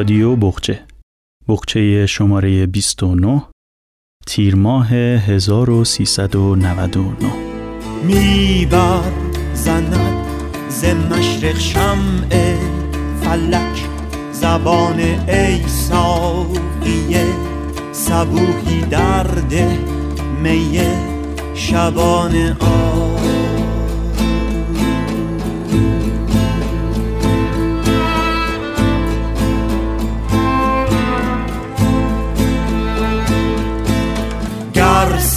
رادیو بخچه. بخچه شماره 29 تیر ماه 1399 میبر زند ز مشرق شمع فلک زبان ای ساقیه صبوحی درده میه شبان آ.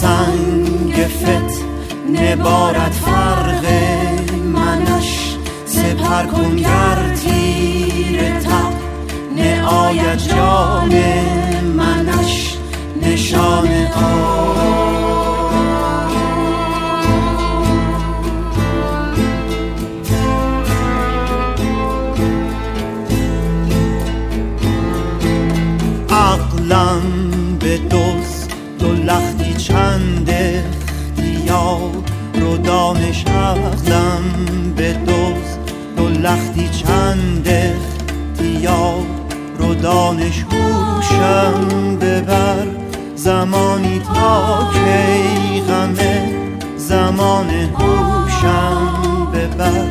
سنگ فت نبارد فرق منش. سپر کن گر تیر تب آید جان منش. نشان عقلم رو دانش عقلم به دوز. دو لختی چند اختیار رو دانش هوشم ببر. زمانی تا کی غمه زمان هوشم ببر.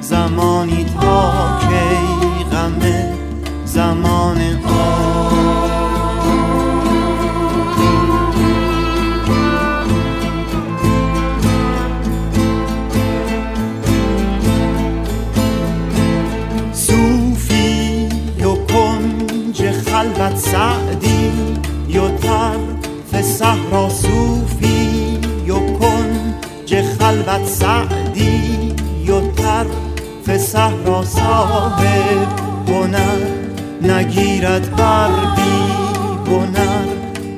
زمانی تا کی غمه زمان خلوت سعدی یو طرف صحرا صوفی یو کنج خلوت سعدی یو طرف صحرا صاحب هنر نگیرد بر بی هنر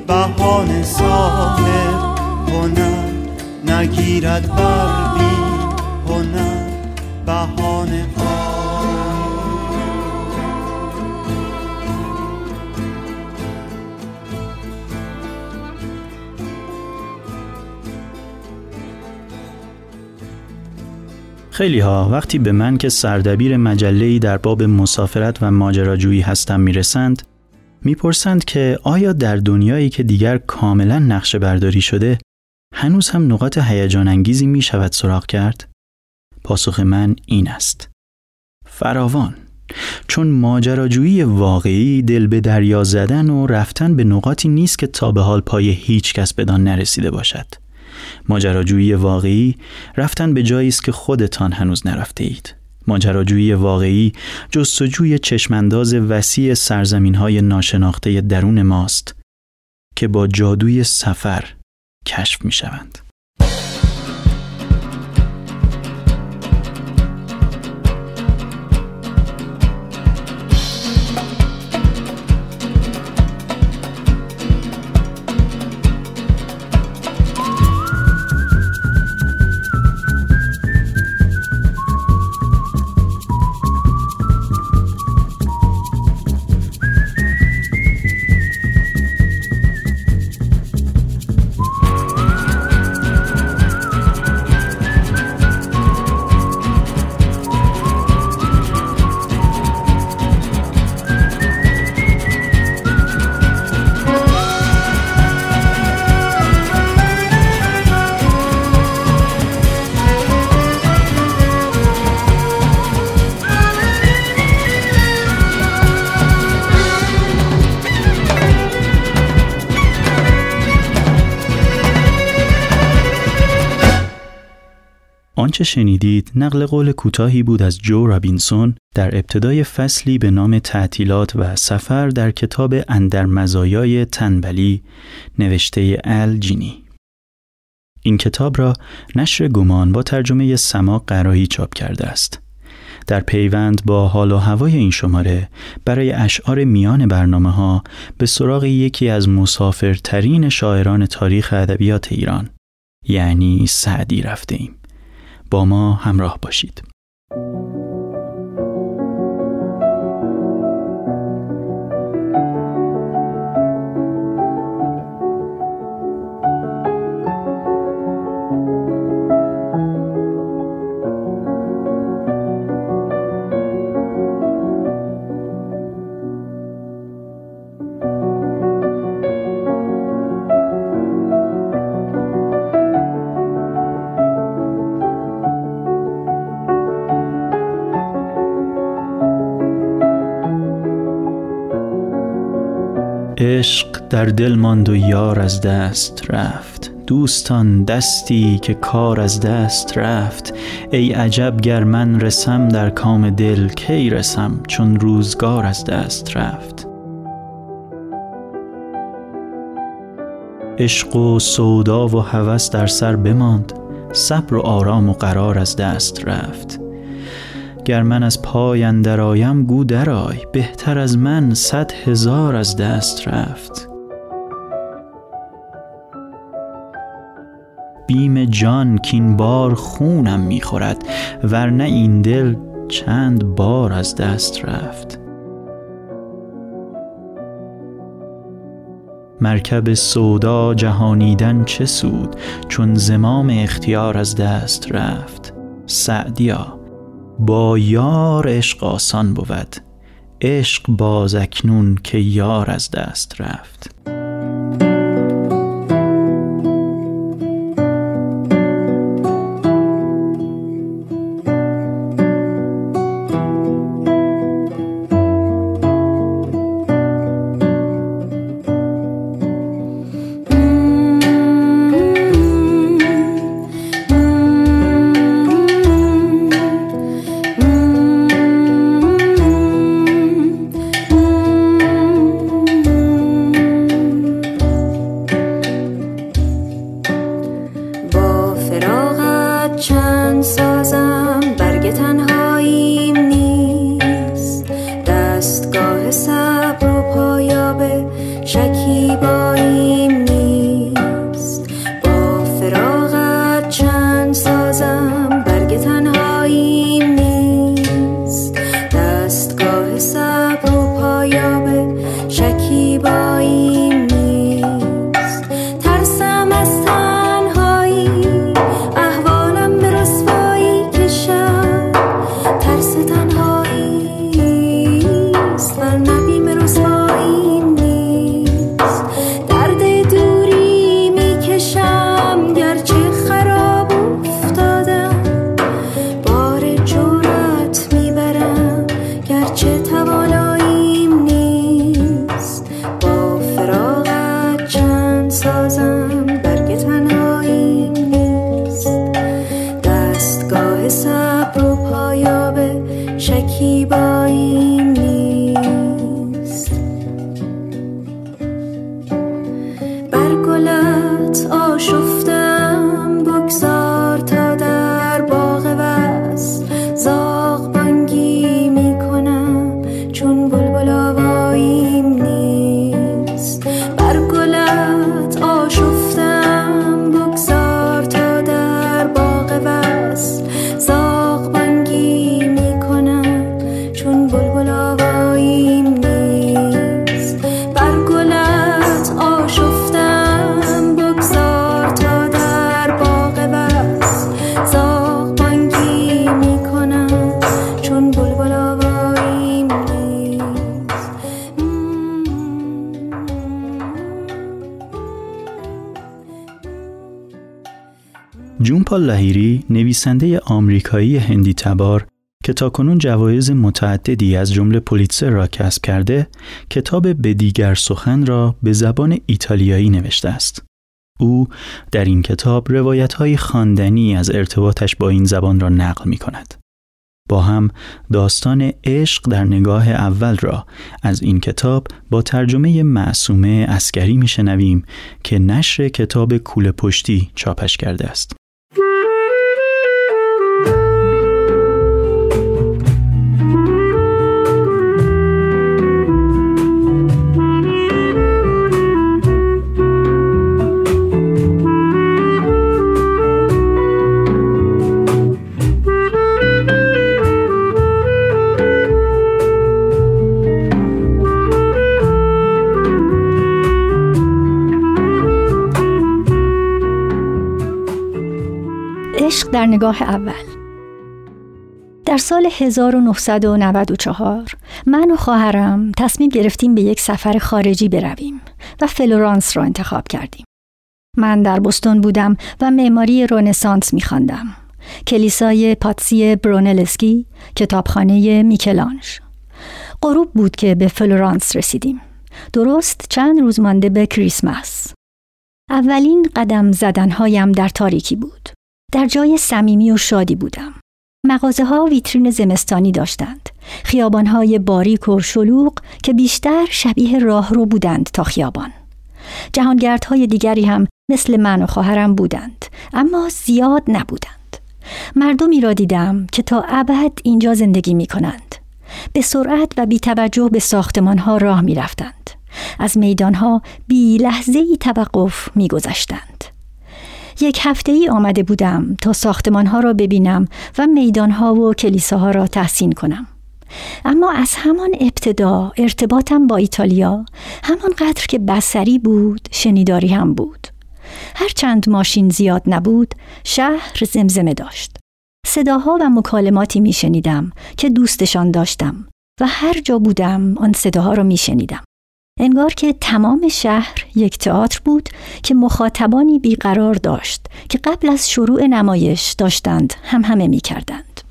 بهان صاحب هنر نگیرد بر بی هنر بهان خیلی ها وقتی به من که سردبیر مجله‌ای در باب مسافرت و ماجراجویی هستم می‌رسند می‌پرسند که آیا در دنیایی که دیگر کاملا نقشه برداری شده هنوز هم نقاط هیجان انگیزی می شود سراغ کرد؟ پاسخ من این است. فراوان چون ماجراجویی واقعی دل به دریا زدن و رفتن به نقاطی نیست که تا به حال پای هیچ کس بدان نرسیده باشد. ماجراجویی واقعی رفتن به جایی است که خودتان هنوز نرفته اید. ماجراجویی واقعی جستجوی چشمانداز وسیع سرزمین های ناشناخته درون ماست که با جادوی سفر کشف می شوند. شنیدید نقل قول کوتاهی بود از جو رابینسون در ابتدای فصلی به نام تعطیلات و سفر در کتاب اندر مزایای تنبلی نوشته ال جینی. این کتاب را نشر گمان با ترجمه سما قرایی چاپ کرده است. در پیوند با حال و هوای این شماره برای اشعار میان برنامه ها به سراغ یکی از مسافرترین شاعران تاریخ ادبیات ایران یعنی سعدی رفته ایم. با ما همراه باشید. در دل ماند و یار از دست رفت. دوستان دستی که کار از دست رفت. ای عجب گر من رسم در کام دل کی رسم چون روزگار از دست رفت؟ عشق و سودا و هوس در سر بماند. صبر و آرام و قرار از دست رفت. گر من از پای اندر گو درآی. بهتر از من صد هزار از دست رفت. بیم جان کین بار خونم می‌خورد ورنه این دل چند بار از دست رفت. مرکب سودا جهانیدن چه سود چون زمام اختیار از دست رفت. سعدیا با یار عشق آسان بود عشق باز اکنون که یار از دست رفت. نویسنده آمریکایی هندی تبار که تاکنون جوایز متعددی از جمله پولیتسر را کسب کرده کتاب به دیگر سخن را به زبان ایتالیایی نوشته است. او در این کتاب روایت های خواندنی از ارتباطش با این زبان را نقل می کند. با هم داستان عشق در نگاه اول را از این کتاب با ترجمه معصومه اسکری میشنویم که نشر کتاب کوله پشتی چاپش کرده است. نگاه اول در سال 1994 من و خواهرم تصمیم گرفتیم به یک سفر خارجی برویم و فلورانس را انتخاب کردیم. من در بوستون بودم و معماری رنسانس میخواندم. کلیسای پاتسی برونلسکی، کتابخانه میکل‌آنژ. غروب بود که به فلورانس رسیدیم. درست چند روز مانده به کریسمس. اولین قدم زدنهایم در تاریکی بود. در جای صمیمی و شادی بودم. مغازه ها ویترین زمستانی داشتند. خیابان های باریک و شلوغ که بیشتر شبیه راهرو بودند تا خیابان. جهانگردهای دیگری هم مثل من و خواهرم بودند اما زیاد نبودند. مردمی را دیدم که تا ابد اینجا زندگی می کنند. به سرعت و بی توجه به ساختمان ها راه می رفتند. از میدان ها بی لحظه توقف می گذشتند. یک هفته ای آمده بودم تا ساختمان ها را ببینم و میدان ها و کلیساها را تحسین کنم. اما از همان ابتدا ارتباطم با ایتالیا همانقدر که بسری بود شنیداری هم بود. هرچند ماشین زیاد نبود شهر زمزمه داشت. صداها و مکالماتی می شنیدم که دوستشان داشتم و هر جا بودم آن صداها را می شنیدم. انگار که تمام شهر یک تئاتر بود که مخاطبانی بیقرار داشت که قبل از شروع نمایش داشتند هم همه می کردند.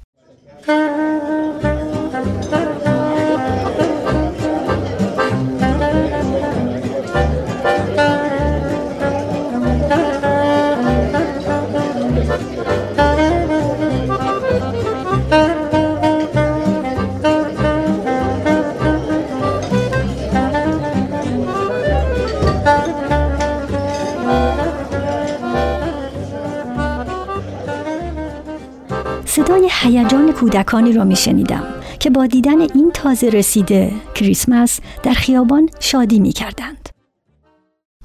صدای هیجان کودکانی را می شنیدم که با دیدن این تازه رسیده کریسمس در خیابان شادی می کردند.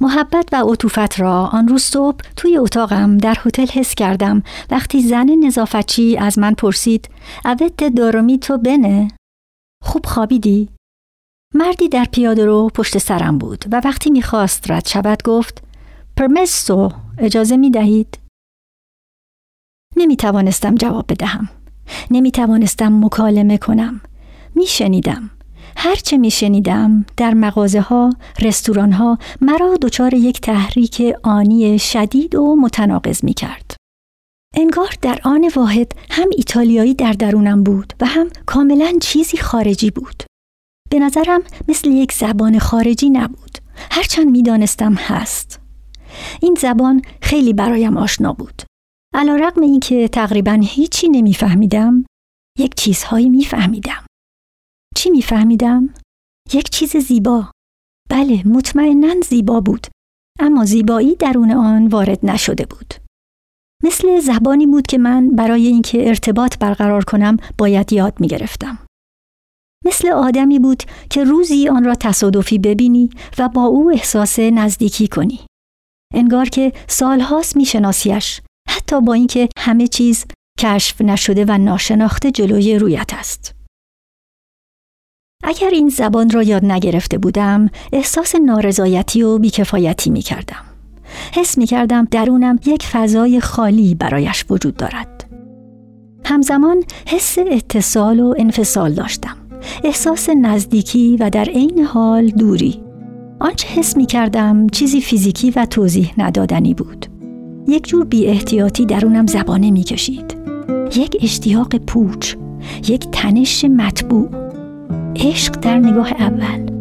محبت و عطوفت را آن روز صبح توی اتاقم در هتل حس کردم وقتی زن نظافتچی از من پرسید اوت دارومی تو بنه؟ خوب خوابیدی؟ مردی در پیاده رو پشت سرم بود و وقتی می‌خواست رد شود گفت پرمسو اجازه می دهید؟ نمی توانستم جواب بدهم. نمی توانستم مکالمه کنم. می شنیدم. هرچه می شنیدم در مغازه ها، رستوران ها مرا دچار یک تحریک آنی شدید و متناقض می کرد. انگار در آن واحد هم ایتالیایی در درونم بود و هم کاملا چیزی خارجی بود. به نظرم مثل یک زبان خارجی نبود. هرچند می‌دانستم هست. این زبان خیلی برایم آشنا بود. علا رقم این که تقریبا هیچی نمیفهمیدم یک چیزهایی میفهمیدم. چی میفهمیدم؟ یک چیز زیبا. بله مطمئنا زیبا بود. اما زیبایی درون آن وارد نشده بود. مثل زبانی بود که من برای اینکه ارتباط برقرار کنم باید یاد می گرفتم. مثل آدمی بود که روزی آن را تصادفی ببینی و با او احساس نزدیکی کنی. انگار که سالهاست میشناسیش حتی با اینکه همه چیز کشف نشده و ناشناخته جلوی رویت است. اگر این زبان را یاد نگرفته بودم، احساس نارضایتی و بیکفایتی می کردم. حس می کردم درونم یک فضای خالی برایش وجود دارد. همزمان حس اتصال و انفصال داشتم. احساس نزدیکی و در عین حال دوری. آنچه حس می کردم چیزی فیزیکی و توضیح ندادنی بود. یک جور بی احتیاطی درونم زبانه می کشید. یک اشتیاق پوچ، یک تنش مطبوع، عشق در نگاه اول.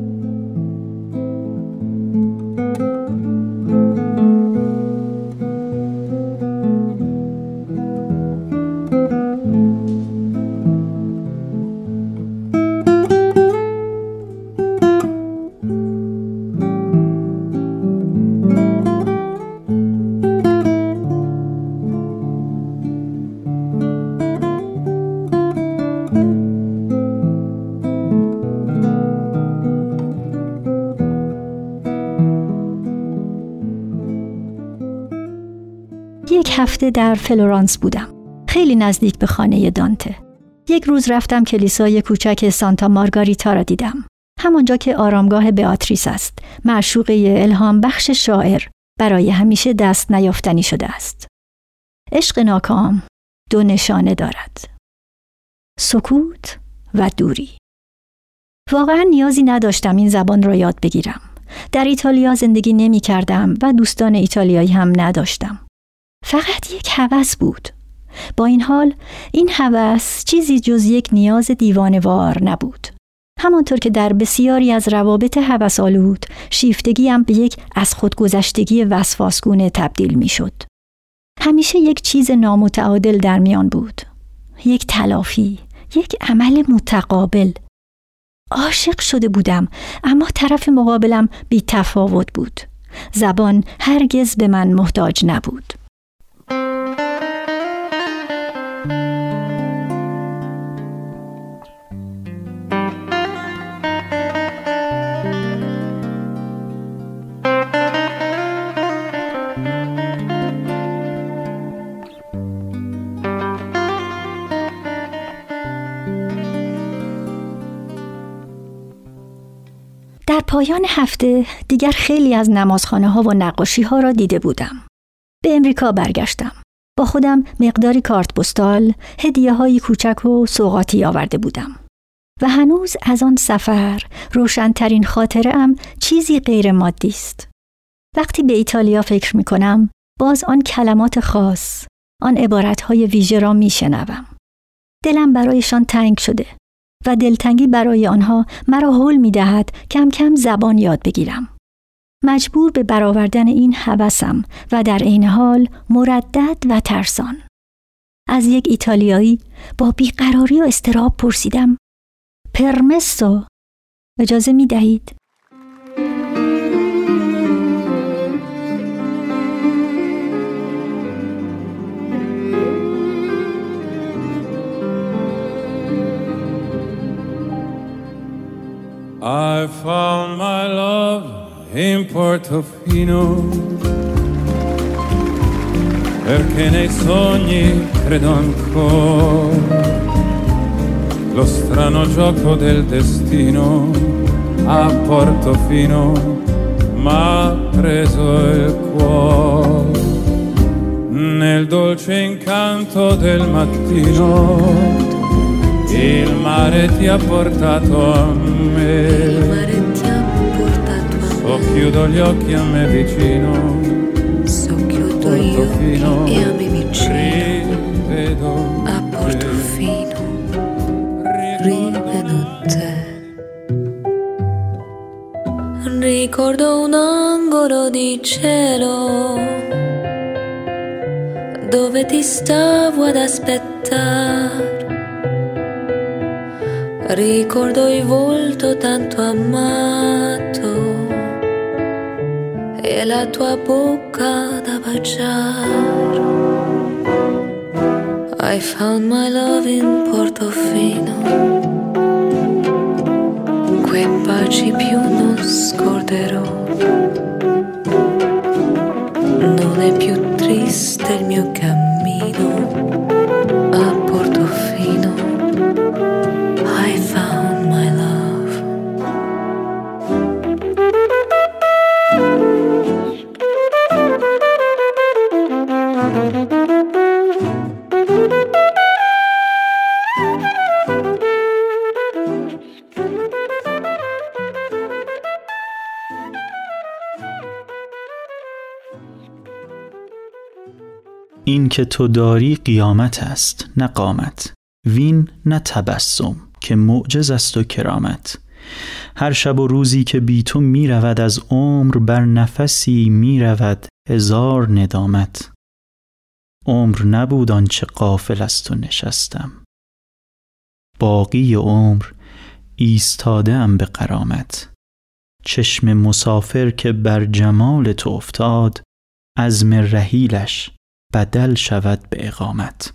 هفته در فلورانس بودم. خیلی نزدیک به خانه دانته. یک روز رفتم کلیسای کوچک سانتا مارگاریتا را دیدم. همانجا که آرامگاه بیاتریس است، معشوقه الهام بخش شاعر برای همیشه دست نیافتنی شده است. عشق ناکام دو نشانه دارد. سکوت و دوری. واقعا نیازی نداشتم این زبان را یاد بگیرم. در ایتالیا زندگی نمی کردم و دوستان ایتالیایی هم نداشتم. فقط یک هوس بود. با این حال این هوس چیزی جز یک نیاز دیوانوار نبود. همانطور که در بسیاری از روابط هوسآلود شیفتگی هم به یک از خودگذشتگی وسواسگونه تبدیل می شد. همیشه یک چیز نامتعادل در میان بود. یک تلافی، یک عمل متقابل. عاشق شده بودم اما طرف مقابلم بی تفاوت بود. زبان هرگز به من محتاج نبود. پایان هفته دیگر خیلی از نمازخانه ها و نقاشی ها را دیده بودم. به امریکا برگشتم. با خودم مقداری کارت پستال، هدیه های کوچک و سوغاتی آورده بودم. و هنوز از آن سفر روشنترین خاطره ام چیزی غیر مادی است. وقتی به ایتالیا فکر می کنم، باز آن کلمات خاص، آن عبارت های ویژه را می شنوم. دلم برایشان تنگ شده و دلتنگی برای آنها مرا حل می دهد کم کم زبان یاد بگیرم. مجبور به برآوردن این هوسم و در عین حال مردد و ترسان. از یک ایتالیایی با بیقراری و استراب پرسیدم پرمسو اجازه می دهید؟ I found my love in Portofino. Perché nei sogni credo ancora. Lo strano gioco del destino a Portofino m'ha preso il cuore. Nel dolce incanto del mattino il mare ti ha portato a me. Il mare ti ha portato a me. Socchiudo gli occhi a me vicino. Socchiudo gli occhi e a me vicino. Rivedo a Portofino. Rivedo te. Ricordo un angolo di cielo dove ti stavo ad aspettare Ricordo il volto tanto amato e la tua bocca da baciare. I found my love in Portofino. Quei baci più non scorderò. Non è più triste il mio cammino این که تو داری قیامت است نه قامت. وین نه تبسم که معجز است و کرامت. هر شب و روزی که بی تو می رود از عمر بر نفسی می رود هزار ندامت. عمر نبود آنچه قافل است و نشستم. باقی عمر ایستاده ام به قرامت. چشم مسافر که بر جمال تو افتاد عزم رحیلش بدل شود به اقامت.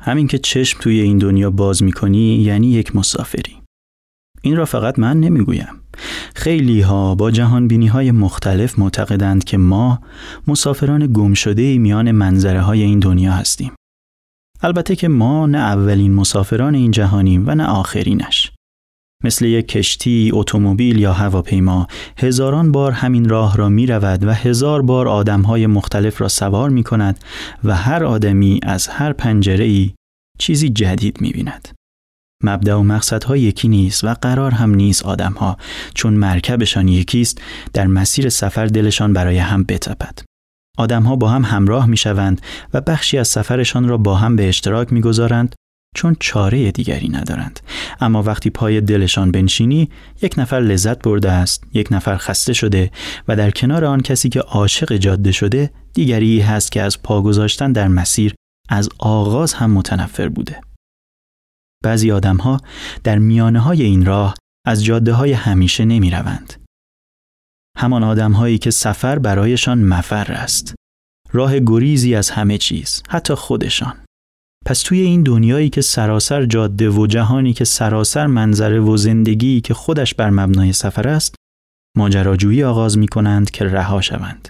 همین که چشم توی این دنیا باز می‌کنی یعنی یک مسافری. این را فقط من نمی‌گویم. خیلی ها با جهانبینی های مختلف معتقدند که ما مسافران گم شده میان منظره های این دنیا هستیم. البته که ما نه اولین مسافران این جهانیم و نه آخرینش. مثل یک کشتی، اتومبیل یا هواپیما هزاران بار همین راه را می رود و هزار بار آدم های مختلف را سوار می کند و هر آدمی از هر پنجره ای چیزی جدید می بیند. مبدع و مقصدها یکی نیست و قرار هم نیست آدمها چون مرکبشان یکیست در مسیر سفر دلشان برای هم بتپد. آدمها با هم همراه می شوند و بخشی از سفرشان را با هم به اشتراک می گذارند چون چاره دیگری ندارند اما وقتی پای دلشان بنشینی یک نفر لذت برده است یک نفر خسته شده و در کنار آن کسی که عاشق جاده شده دیگری هست که از پا گذاشتن در مسیر از آغاز هم متنفر بوده بعضی آدمها در میانه های این راه از جاده های همیشه نمی روند. همان آدم هایی که سفر برایشان مفر است. راه گریزی از همه چیز، حتی خودشان. پس توی این دنیایی که سراسر جاده و جهانی که سراسر منظره و زندگی که خودش بر مبنای سفر است، ماجراجویی آغاز می کنند که رها شوند.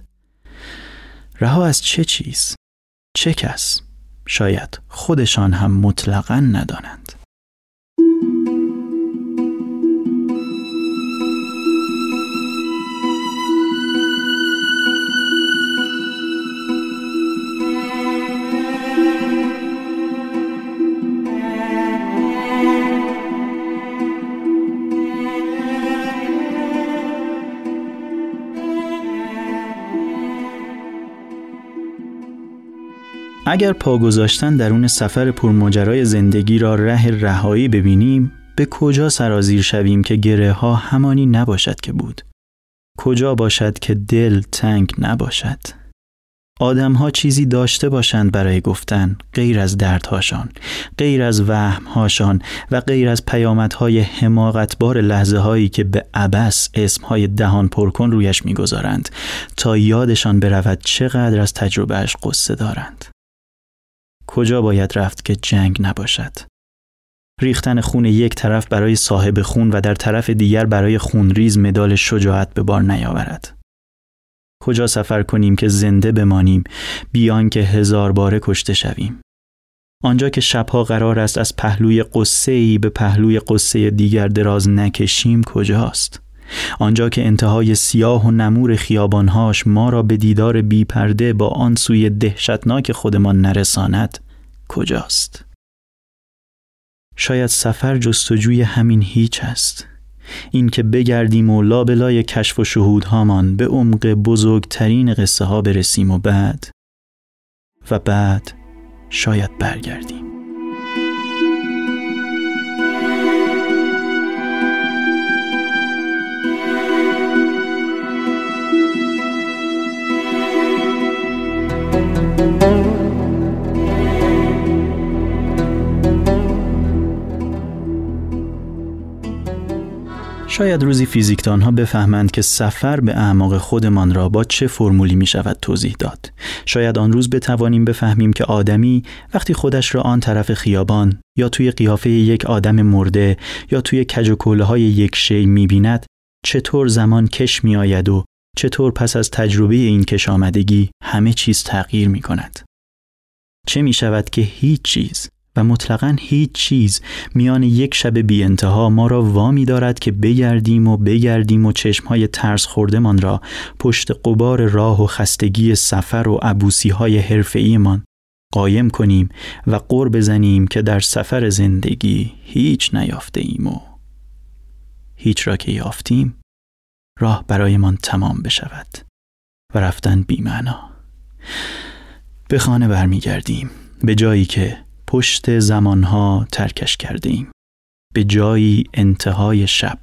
رها از چه چیز؟ چه کس؟ شاید خودشان هم مطلقا ندانند. اگر پا گذاشتن درون سفر پرماجرای زندگی را ره رهایی ببینیم به کجا سرازیر شویم که گره ها همانی نباشد که بود؟ کجا باشد که دل تنگ نباشد؟ آدم ها چیزی داشته باشند برای گفتن غیر از دردهاشان غیر از وهمهاشان و غیر از پیامدهای حماقتبار لحظه هایی که به عبس اسمهای دهان پرکن رویش می‌گذارند تا یادشان برود چقدر از تجربهش قصه دارند. کجا باید رفت که جنگ نباشد؟ ریختن خون یک طرف برای صاحب خون و در طرف دیگر برای خونریز مدال شجاعت به بار نیاورد. کجا سفر کنیم که زنده بمانیم بیان که هزار باره کشته شویم؟ آنجا که شبها قرار است از پهلوی قصه ای به پهلوی قصه دیگر دراز نکشیم کجاست؟ آنجا که انتهای سیاه و نمور خیابانهاش ما را به دیدار بی پرده با آن سوی دهشتناک خودمان نرساند کجاست؟ شاید سفر جستجوی همین هیچ است. این که بگردیم و لابلای کشف و شهودهامان به عمق بزرگترین قصه ها برسیم و بعد و بعد شاید برگردیم. شاید روزی فیزیکدان ها بفهمند که سفر به اعماق خودمان را با چه فرمولی می شود توضیح داد. شاید آن روز بتوانیم بفهمیم که آدمی وقتی خودش را آن طرف خیابان یا توی قیافه یک آدم مرده یا توی کج های یک شی می بیند چطور زمان کش می آید و چطور پس از تجربه این کش آمدگی همه چیز تغییر می کند. چه می شود که هیچ چیز و مطلقا هیچ چیز میان یک شب بی انتها ما را وامی دارد که بگردیم و بگردیم و چشمهای ترس خوردمان را پشت قبار راه و خستگی سفر و عبوسی های من قایم کنیم و قر بزنیم که در سفر زندگی هیچ نیافته ایم و هیچ را که یافتیم راه برایمان تمام بشود و رفتن بیمعنا. به خانه برمیگردیم به جایی که پشت زمانها ترکش کرده ایم به جایی انتهای شب.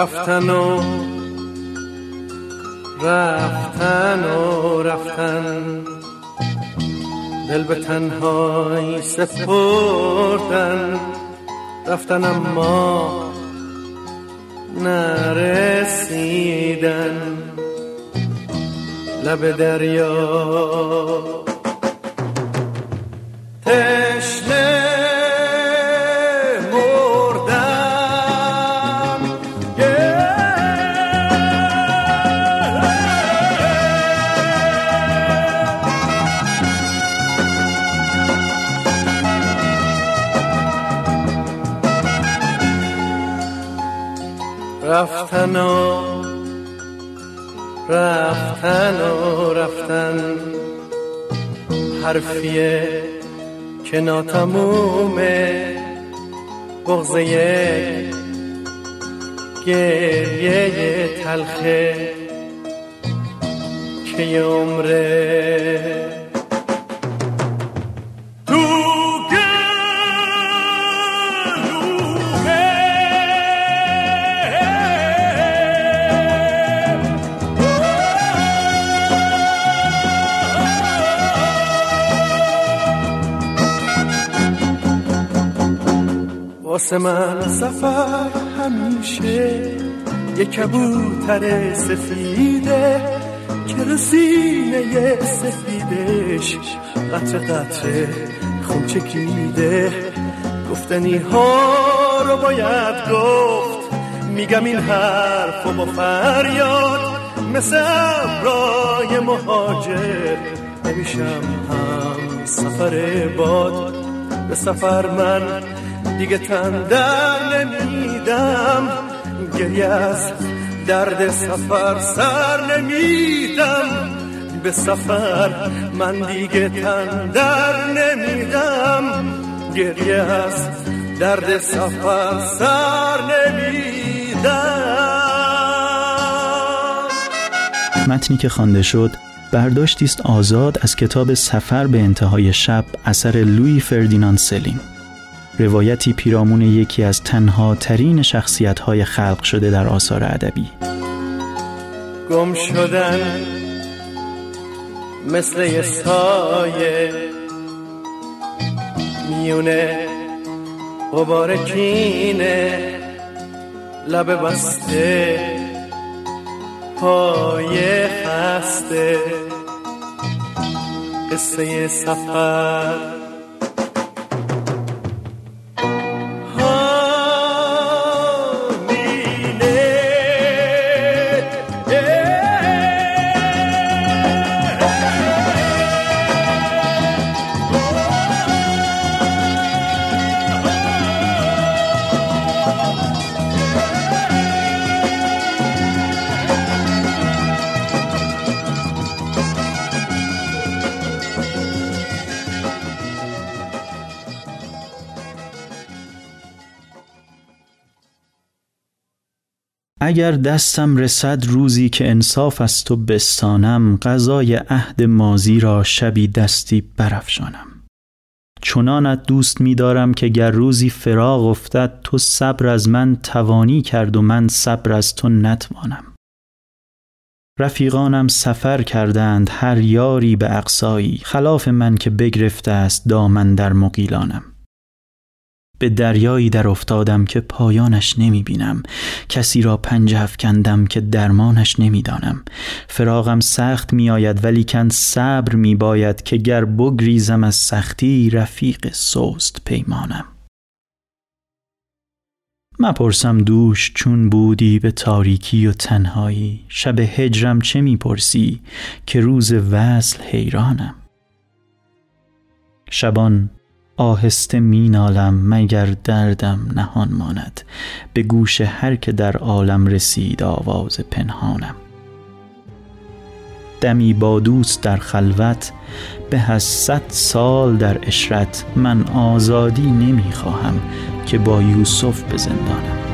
رفتن و رفتن و رفتن. دل به تنهایی سپردن. رفتن اما نرسیدن. لب دریا رفتن و رفتن و رفتن. حرفیه که ناتمومه بغزه گریه تلخه که عمره واسه من سفر همیشه یه کبوتر سفیده که رسینه سفیدش قطر قطر خون چکیده. گفتنی ها رو باید گفت میگم این حرف و با فریاد. مثل ابرای مهاجر نمیشم هم سفر باد. به سفر من دیگه تن در نمیدم. گریه از درد سفر سر نمیدم. به سفر من دیگه تن در نمیدم. گریه از درد سفر سر نمیدم. متنی که خوانده شد برداشتی است آزاد از کتاب سفر به انتهای شب اثر لوی فردیناند سلین روایتی پیرامون یکی از تنها ترین شخصیت های خلق شده در آثار ادبی. گم شدن مثل یه سایه. میونه غبار کینه. لب بسته. پای خسته. قصه سفر. اگر دستم رسد روزی که انصاف است و بستانم غذای عهد مازی را شبی دستی برافشانم. چنانت دوست می‌دارم که گر روزی فراغ افتد تو صبر از من توانی کرد و من صبر از تو نتوانم. رفیقانم سفر کردند هر یاری به اقصایی. خلاف من که بگرفته است دامن در مقیلانم به دریایی در افتادم که پایانش نمی بینم کسی را پنجه افکندم که درمانش نمی دانم فراغم سخت می آید ولی کن صبر می باید که گر بگریزم از سختی رفیق سوست پیمانم. مپرسم دوش چون بودی به تاریکی و تنهایی؟ شب هجرم چه می‌پرسی که روز وصل حیرانم؟ شبان آهسته مینالم مگر دردم نهان ماند. به گوش هر که در عالم رسید آواز پنهانم. دمی با دوست در خلوت به از صد سال در اشرت من آزادی نمی‌خواهم که با یوسف به زندانم.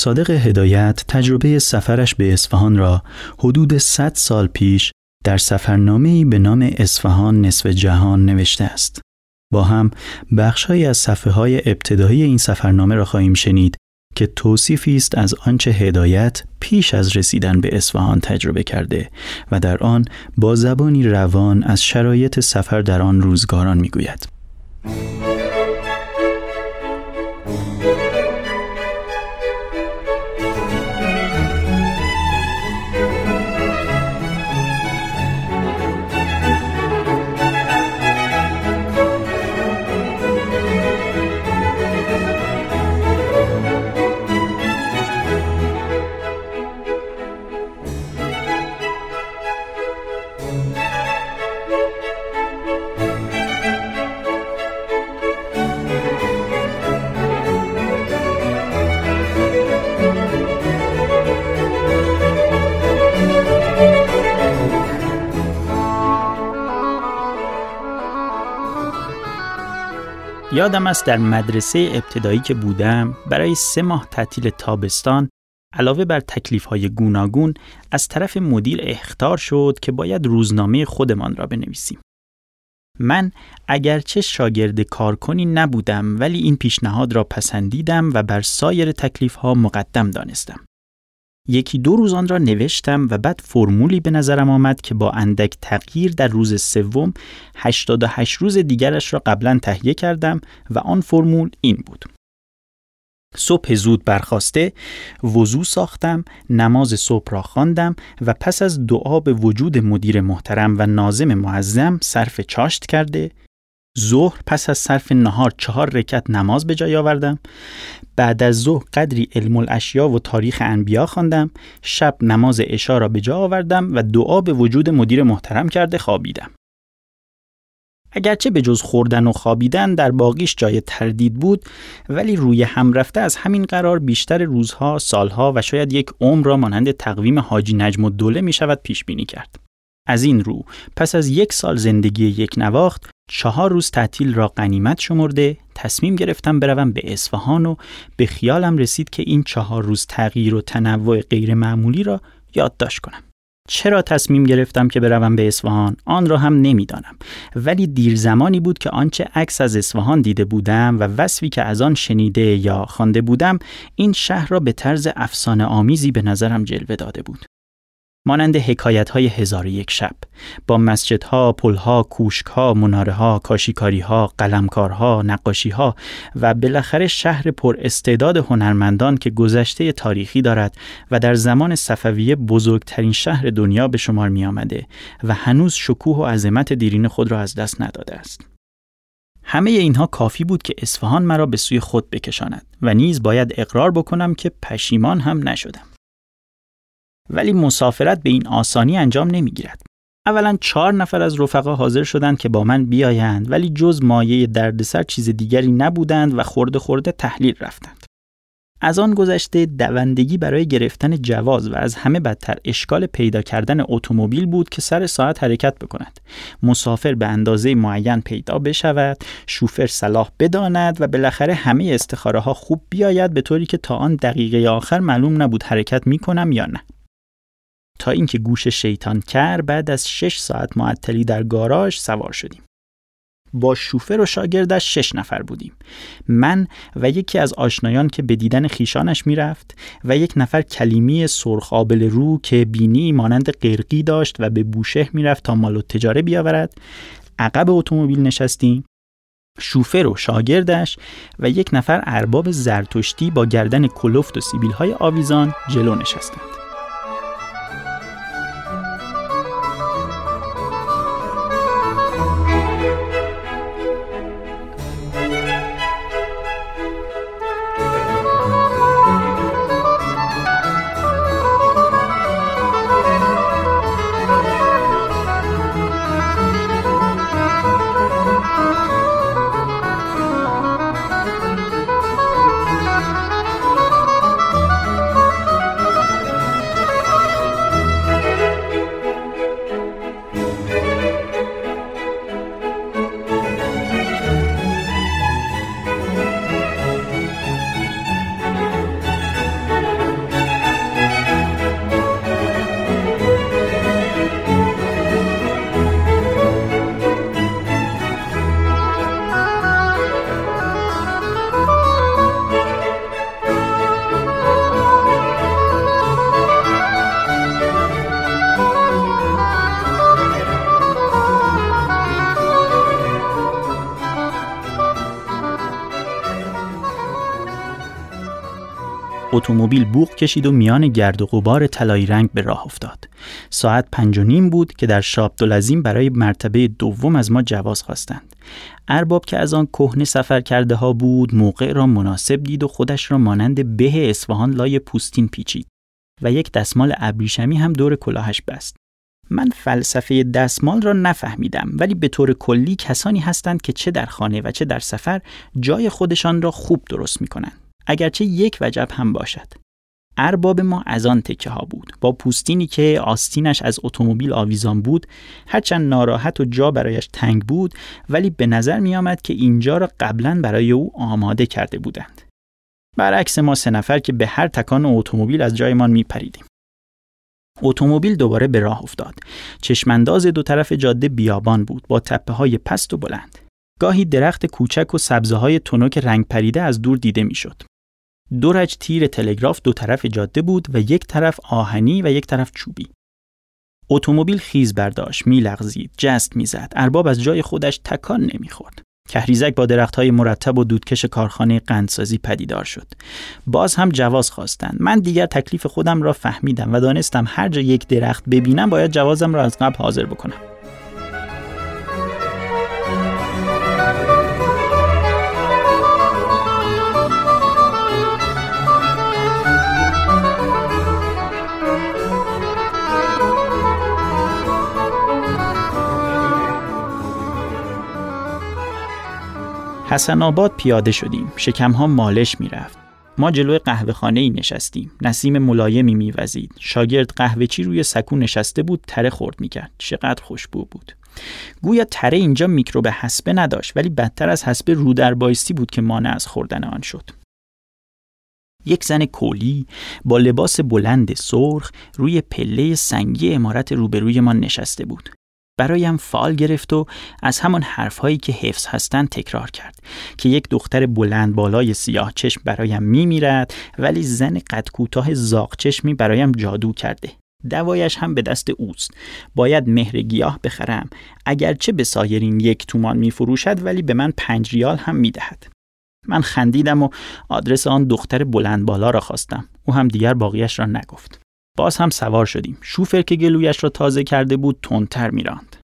صادق هدایت تجربه سفرش به اصفهان را حدود 100 سال پیش در سفرنامه‌ای به نام اصفهان نصف جهان نوشته است. با هم بخشهایی از صفحه های ابتدایی این سفرنامه را خواهیم شنید که توصیفی است از آنچه هدایت پیش از رسیدن به اصفهان تجربه کرده و در آن با زبانی روان از شرایط سفر در آن روزگاران می‌گوید. یادم است در مدرسه ابتدایی که بودم برای سه ماه تعطیل تابستان علاوه بر تکلیف های گوناگون از طرف مدیر اختار شد که باید روزنامه خودمان را بنویسیم. من اگرچه شاگرد کارکنی نبودم ولی این پیشنهاد را پسندیدم و بر سایر تکلیف ها مقدم دانستم. یکی دو روز آن را نوشتم و بعد فرمولی به نظرم آمد که با اندک تغییر در روز سوم 88 روز دیگرش را قبلا تهیه کردم و آن فرمول این بود. صبح زود برخواسته وضوع ساختم نماز صبح را خواندم و پس از دعا به وجود مدیر محترم و نازم معظم صرف چاشت کرده ظهر پس از صرف نهار چهار رکت نماز به جای آوردم. بعد از ظهر قدری علم الاشیا و تاریخ انبیا خواندم. شب نماز عشا را به جا آوردم و دعا به وجود مدیر محترم کرده خوابیدم. اگرچه به جز خوردن و خوابیدن در باقیش جای تردید بود ولی روی هم رفته از همین قرار بیشتر روزها، سالها و شاید یک عمر را مانند تقویم حاجی نجم و دوله می شود پیش بینی کرد. از این رو. پس از یک سال زندگی یک نواخت چهار روز تعطیل را غنیمت شمرده تصمیم گرفتم بروم به اصفهان و به خیالم رسید که این چهار روز تغییر و تنوع غیر معمولی را یادداشت کنم. چرا تصمیم گرفتم که بروم به اصفهان؟ آن را هم نمی‌دانم. ولی دیر زمانی بود که آنچه عکس از اصفهان دیده بودم و وصفی که از آن شنیده یا خوانده بودم این شهر را به طرز افسانه آمیزی به نظرم جلوه داده بود. مانند حکایت های هزار یک شب با مسجدها، پلها، کوشکها، منارهها، کاشیکاریها، قلمکارها، نقاشیها و بالاخره شهر پر استعداد هنرمندان که گذشته تاریخی دارد و در زمان صفویه بزرگترین شهر دنیا به شمار می آمده و هنوز شکوه و عظمت دیرین خود را از دست نداده است. همه اینها کافی بود که اصفهان مرا به سوی خود بکشاند و نیز باید اقرار بکنم که پشیمان هم نشدم. ولی مسافرت به این آسانی انجام نمی‌گیرد. اولا چهار نفر از رفقا حاضر شدند که با من بیایند ولی جز مایه دردسر چیز دیگری نبودند و خورده خورده تحلیل رفتند. از آن گذشته دوندگی برای گرفتن جواز و از همه بدتر اشکال پیدا کردن اتومبیل بود که سر ساعت حرکت بکند مسافر به اندازه معین پیدا بشود شوفر صلاح بداند و بالاخره همه استخاره ها خوب بیاید به طوری که تا آن دقیقه آخر معلوم نبود حرکت می کنم یا نه تا اینکه گوش شیطان کر بعد از شش ساعت معطلی در گاراژ سوار شدیم. با شوفر و شاگردش شش نفر بودیم. من و یکی از آشنایان که به دیدن خیشانش می‌رفت و یک نفر کلیمی سرخ آبل رو که بینی مانند قرقی داشت و به بوشه می‌رفت تا مال و تجاره بیاورد عقب اتومبیل نشستیم. شوفر و شاگردش و یک نفر ارباب زرتشتی با گردن کلفت و سیبیل های آویزان جلو نشستند. اتومبیل بوق کشید و میان گرد و غبار طلایی رنگ به راه افتاد. ساعت پنج و نیم بود که در شاب دولزیم برای مرتبه دوم از ما جواز خواستند. ارباب که از آن کهنه سفر کرده ها بود موقع را مناسب دید و خودش را مانند به اصفهان لای پوستین پیچید و یک دستمال ابریشمی هم دور کلاهش بست. من فلسفه دستمال را نفهمیدم ولی به طور کلی کسانی هستند که چه در خانه و چه در سفر جای خودشان را خوب درست می کنند. اگرچه یک وجب هم باشد. ارباب ما از آن تکه ها بود. با پوستینی که آستینش از اتومبیل آویزان بود هرچند ناراحت و جا برایش تنگ بود ولی به نظر می آمد که اینجا را قبلا برای او آماده کرده بودند. برعکس ما سه نفر که به هر تکان اتومبیل از جایمان می پریدیم اتومبیل دوباره به راه افتاد. چشمانداز دو طرف جاده بیابان بود با تپه های پست و بلند. گاهی درخت کوچک و سبزه های تنک رنگ پریده از دور دیده می‌شد. دو رج تیر تلگراف دو طرف جاده بود و یک طرف آهنی و یک طرف چوبی. اتومبیل خیز برداشت، میلغزید، جست می‌زد. ارباب از جای خودش تکان نمی‌خورد. کهریزک با درختهای مرتب و دودکش کارخانه قندسازی پدیدار شد. باز هم جواز خواستند. من دیگر تکلیف خودم را فهمیدم و دانستم هر جا یک درخت ببینم باید جوازم را از قبل حاضر بکنم. حسن آباد پیاده شدیم. ها مالش می‌رفت. ما جلوی قهوه خانه ای نشستیم. نسیم ملایمی میوزید. شاگرد قهوه چی روی سکو نشسته بود تره خورد می‌کرد. چقدر خوشبو بود. گویا تره اینجا میکروب حسبه نداشت ولی بدتر از حسبه رو در بایستی بود که مانع از خوردن آن شد. یک زن کولی با لباس بلند سرخ روی پله سنگی امارت روبروی ما نشسته بود. برایم فال گرفت و از همان حرفهایی که حفظ هستند تکرار کرد که یک دختر بلند بالای سیاه چشم برایم می میرد ولی زن قد کوتاه زاغ چشمی برایم جادو کرده. دوایش هم به دست اوست. باید مهر گیاه بخرم. اگرچه به سایرین یک تومان می فروشد ولی به من پنج ریال هم می دهد. من خندیدم و آدرس آن دختر بلند بالا را خواستم. او هم دیگر باقیش را نگفت. باز هم سوار شدیم شوفر که گلویش را تازه کرده بود تندتر میراند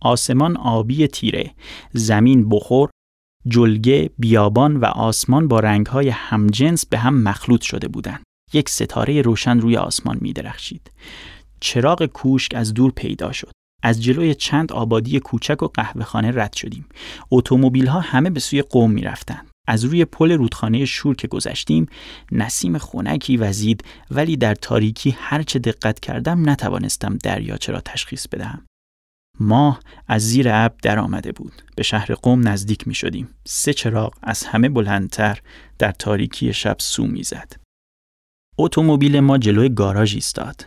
آسمان آبی تیره زمین بخور جلگه بیابان و آسمان با رنگهای همجنس به هم مخلوط شده بودند یک ستاره روشن روی آسمان می درخشید. چراغ کوشک از دور پیدا شد. از جلوی چند آبادی کوچک و قهوهخانه رد شدیم. اتومبیل ها همه به سوی قوم می رفتن. از روی پل رودخانه شور که گذشتیم نسیم خونکی وزید ولی در تاریکی هرچه دقت کردم نتوانستم دریاچه را تشخیص بدهم. ماه از زیر ابر در آمده بود. به شهر قوم نزدیک می شدیم. سه چراغ از همه بلندتر در تاریکی شب سو می زد. اتومبیل ما جلوی گاراژ ایستاد.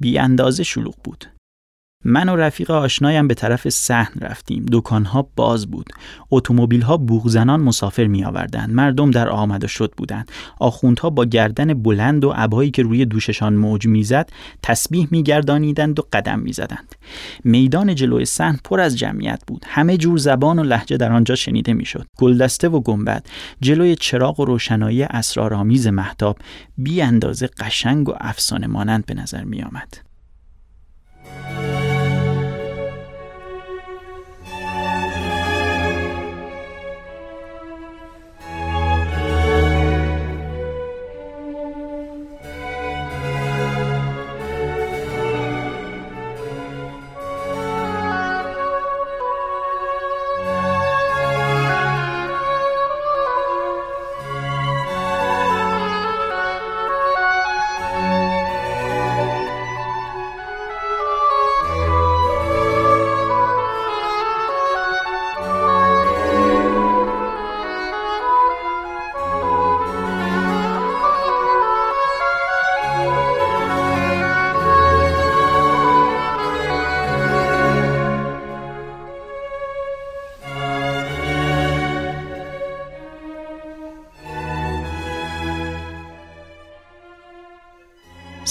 بی اندازه شلوغ بود. من و رفیق آشنایم به طرف صحن رفتیم. دکانها باز بود. اتومبیل‌ها بوغزنان مسافر می آوردند. مردم در آمد و شد بودند. آخوندها با گردن بلند و عبایی که روی دوششان موج می‌زد تسبیح میگردانیدند و قدم می‌زدند. میدان جلوی صحن پر از جمعیت بود. همه جور زبان و لحجه در آنجا شنیده می‌شد. گلدسته و گنبد جلوی چراغ و روشنایی اسرارآمیز محتاب بی اندازه قشنگ و افسانه مانند به نظر می آمد.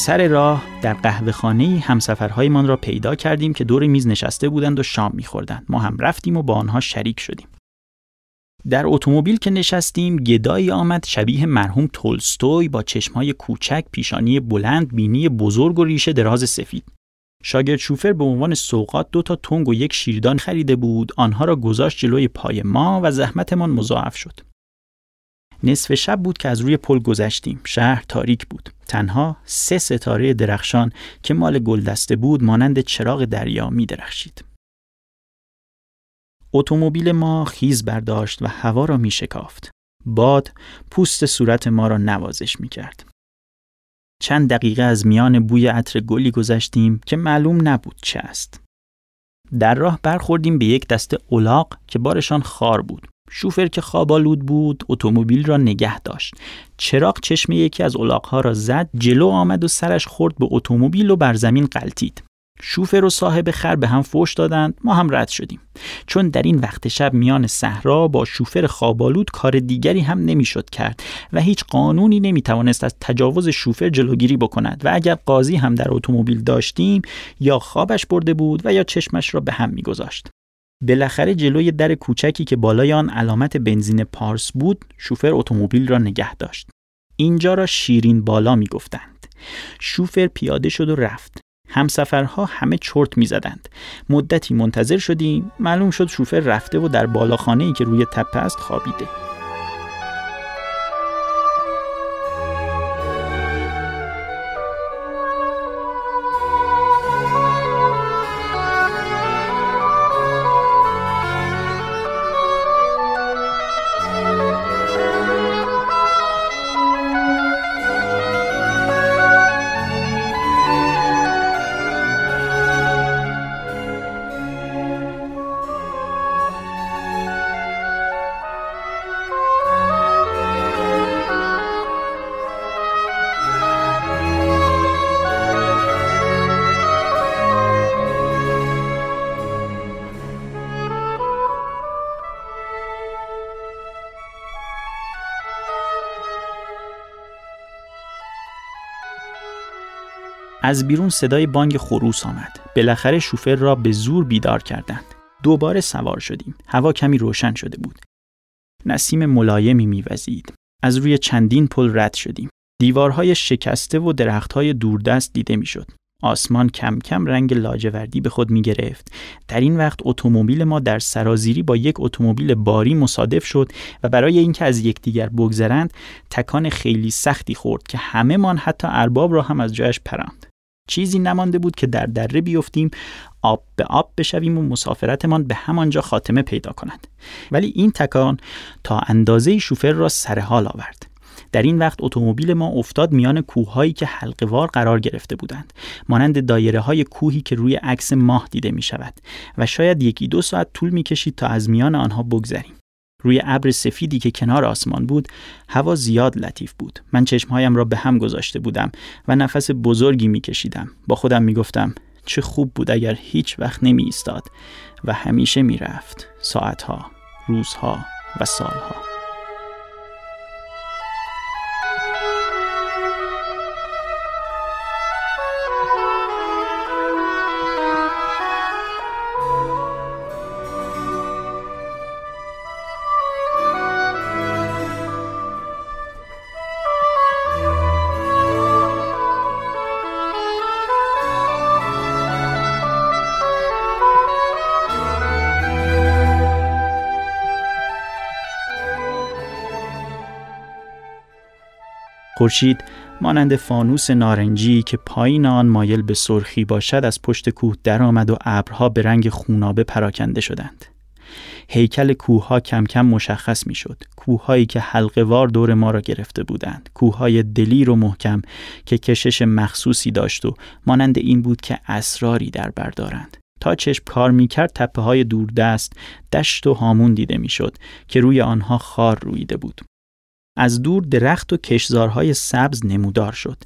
سر راه در قهوه خانه همسفرهایمان را پیدا کردیم که دور میز نشسته بودند و شام میخوردند. ما هم رفتیم و با آنها شریک شدیم. در اتومبیل که نشستیم گدایی آمد شبیه مرحوم تولستوی با چشمهای کوچک پیشانی بلند بینی بزرگ و ریشه دراز سفید شاگرد شوفر به عنوان سوقات دو تا تنگ و یک شیردان خریده بود آنها را گذاشت جلوی پای ما و زحمتمان مضاعف شد نصف شب بود که از روی پل گذشتیم. شهر تاریک بود. تنها سه ستاره درخشان که مال گلدسته بود مانند چراغ دریا می درخشید. اتومبیل ما خیز برداشت و هوا را می شکافت. باد پوست صورت ما را نوازش می کرد. چند دقیقه از میان بوی عطر گلی گذشتیم که معلوم نبود چه است. در راه برخوردیم به یک دسته اولاق که بارشان خار بود. شوفر که خوابالود بود اتومبیل را نگه داشت. چراغ چشم یکی از الاغها را زد جلو آمد و سرش خورد به اتومبیل و بر زمین قلتید شوفر و صاحب خر به هم فوش دادند ما هم رد شدیم. چون در این وقت شب میان صحرا با شوفر خوابالود کار دیگری هم نمی‌شد کرد و هیچ قانونی نمی‌توانست از تجاوز شوفر جلوگیری بکند و اگر قاضی هم در اتومبیل داشتیم یا خوابش برده بود و یا چشمش را به هم میگذاشت. بالاخره جلوی در کوچکی که بالای آن علامت بنزین پارس بود شوفر اتومبیل را نگه داشت. اینجا را شیرین بالا می گفتند شوفر پیاده شد و رفت. همسفرها همه چرت می زدند. مدتی منتظر شدیم معلوم شد شوفر رفته و در بالاخانه ای که روی تپه است خوابیده. از بیرون صدای بانگ خروس آمد. بالاخره شوفر را به زور بیدار کردند. دوباره سوار شدیم. هوا کمی روشن شده بود. نسیم ملایمی میوزید. از روی چندین پل رد شدیم. دیوارهای شکسته و درختهای دوردست دیده می‌شد. آسمان کم کم رنگ لاجوردی به خود می گرفت. در این وقت اتومبیل ما در سرازیری با یک اتومبیل باری مصادف شد و برای اینکه از یکدیگر بگذرند تکان خیلی سختی خورد که همه من حتی ارباب را هم از جایش پراند. چیزی نمانده بود که در دره بیفتیم آب به آب بشویم و مسافرتمان به همانجا خاتمه پیدا کند. ولی این تکان تا اندازه شوفر را سر حال آورد. در این وقت اتومبیل ما افتاد میان کوههایی که حلقهوار قرار گرفته بودند. مانند دایره های کوهی که روی عکس ماه دیده می شود و شاید یکی دو ساعت طول می کشید تا از میان آنها بگذریم. روی ابر سفیدی که کنار آسمان بود هوا زیاد لطیف بود. من چشمهایم را به هم گذاشته بودم و نفس بزرگی می کشیدم با خودم می گفتم چه خوب بود اگر هیچ وقت نمی ایستاد و همیشه می رفت ساعتها روزها و سالها. خورشید مانند فانوس نارنجی که پایین آن مایل به سرخی باشد از پشت کوه درآمد و ابرها به رنگ خونابه پراکنده شدند هیکل کوهها کم کم مشخص می شد. کوههایی که حلقه وار دور ما را گرفته بودند. کوههای دلیر و محکم که کشش مخصوصی داشت و مانند این بود که اسراری در بردارند. تا چشم کار می کرد تپه های دوردست دشت و هامون دیده می شد که روی آنها خار رویده بود. از دور درخت و کشزارهای سبز نمودار شد.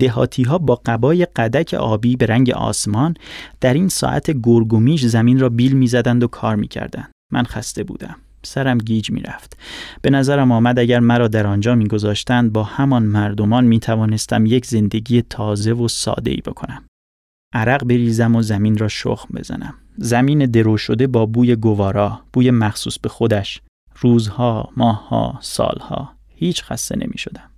دهاتی ها با قبای قدک آبی به رنگ آسمان در این ساعت گرگومیش زمین را بیل می‌زدند و کار می‌کردند. من خسته بودم. سرم گیج می‌رفت. به نظرم آمد اگر مرا در آنجا میگذاشتند با همان مردمان می توانستم یک زندگی تازه و ساده ای بکنم. عرق بریزم و زمین را شخم بزنم. زمین درو شده با بوی گوارا، بوی مخصوص به خودش، روزها، ماهها، سالها. هیچ خسته نمی شدم.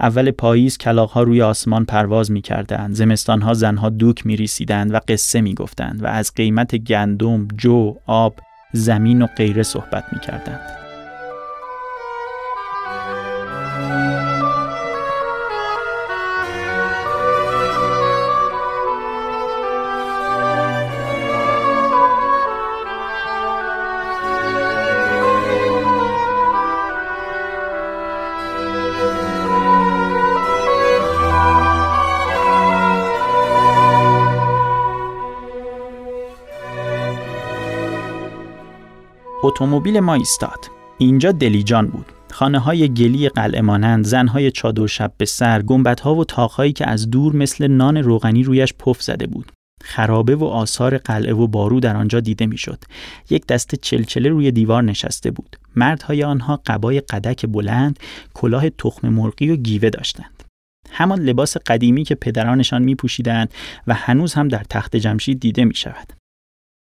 اول پاییز ها روی آسمان پرواز می کردن. زمستان ها زنها دوک می ریسیدن و قصه می گفتند و از قیمت گندم، جو، آب، زمین و غیره صحبت می کردند. اتومبیل ما ایستاد اینجا دلیجان بود خانه های گلی قلعه مانند زنهای چادر شب به سر گنبت و تاقهایی که از دور مثل نان روغنی رویش پف زده بود خرابه و آثار قلعه و بارو در آنجا دیده می‌شد. یک دسته چلچله روی دیوار نشسته بود. مردهای آنها قبای قدک بلند، کلاه تخم مرغی و گیوه داشتند. همان لباس قدیمی که پدرانشان می پوشیدند و هنوز هم در تخت جمشید دیده می شود.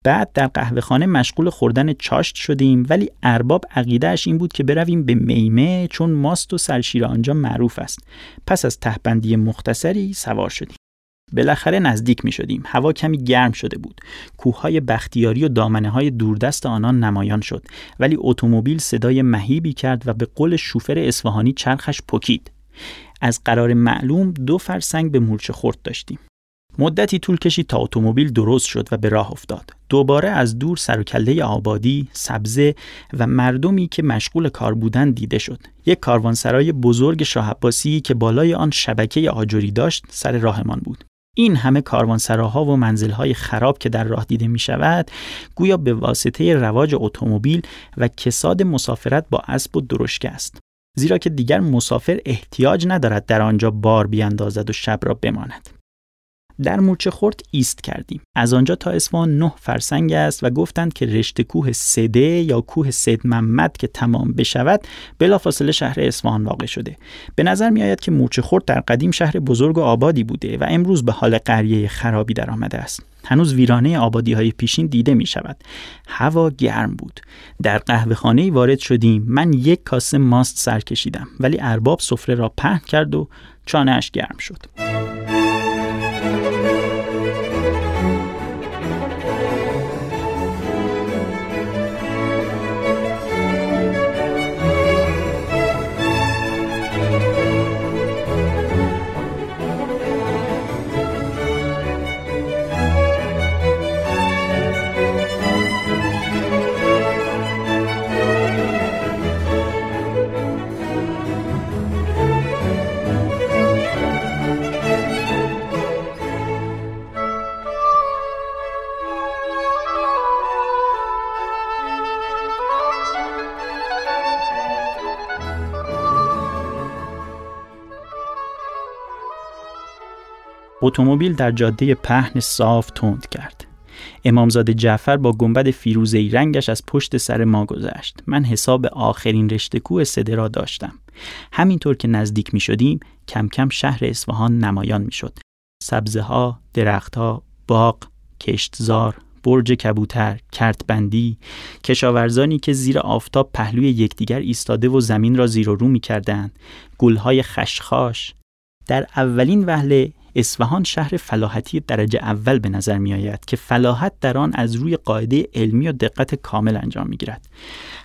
بعد در قهوه خانه مشغول خوردن چاشت شدیم ولی ارباب عقیدهش این بود که برویم به میمه چون ماست و سرشیر آنجا معروف است پس از تهبندی مختصری سوار شدیم بالاخره نزدیک می شدیم. هوا کمی گرم شده بود. کوههای بختیاری و دامنه های دوردست آنان نمایان شد. ولی اتومبیل صدای مهیبی کرد و به قول شوفر اصفهانی چرخش پکید. از قرار معلوم دو فرسنگ به مورچه خورد داشتیم. مدتی طول کشید تا اتومبیل درست شد و به راه افتاد. دوباره از دور سر و کله آبادی، سبزه و مردمی که مشغول کار بودند دیده شد. یک کاروانسرای بزرگ شاه که بالای آن شبکه آجری داشت سر راهمان بود. این همه کاروانسراها و منزلهای خراب که در راه دیده می شود گویا به واسطه رواج اتومبیل و کساد مسافرت با اسب و درشکه است. زیرا که دیگر مسافر احتیاج ندارد در آنجا بار بیاندازد و شب را بماند. در مورچه خورد ایست کردیم از آنجا تا اصفهان نه فرسنگ است و گفتند که رشته کوه سده یا کوه سید محمد که تمام بشود بلافاصله شهر اصفهان واقع شده به نظر می آید که مورچه خورد در قدیم شهر بزرگ و آبادی بوده و امروز به حال قریه خرابی در آمده است هنوز ویرانه آبادی های پیشین دیده می شود. هوا گرم بود. در قهوه خانه وارد شدیم. من یک کاسه ماست سر کشیدم ولی ارباب سفره را پهن کرد و چانهش گرم شد. اتومبیل در جاده پهن صاف تند کرد. امامزاده جعفر با گنبد فیروزه‌ای رنگش از پشت سر ما گذشت. من حساب آخرین رشته کوه سده را داشتم. همینطور که نزدیک می شدیم کم کم شهر اصفهان نمایان می شد. سبزه ها، درخت ها، باغ، کشتزار، برج کبوتر، کرتبندی، کشاورزانی که زیر آفتاب پهلوی یکدیگر ایستاده و زمین را زیر و رو می کردن، گلهای خشخاش. در اولین وهله اصفهان شهر فلاحتی درجه اول به نظر می آید که فلاحت در آن از روی قاعده علمی و دقت کامل انجام می گیرد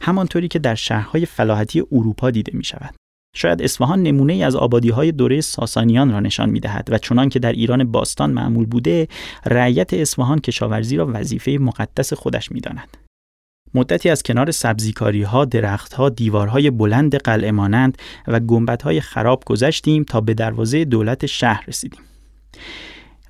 همانطوری که در شهرهای فلاحتی اروپا دیده می شود شاید اصفهان نمونه ای از آبادی های دوره ساسانیان را نشان می دهد و چنان که در ایران باستان معمول بوده رعیت اصفهان کشاورزی را وظیفه مقدس خودش می داند. مدتی از کنار سبزیکاری ها، درخت ها، دیوارهای بلند قلعه مانند و گنبدهای خراب گذشتیم تا به دروازه دولت شهر رسیدیم.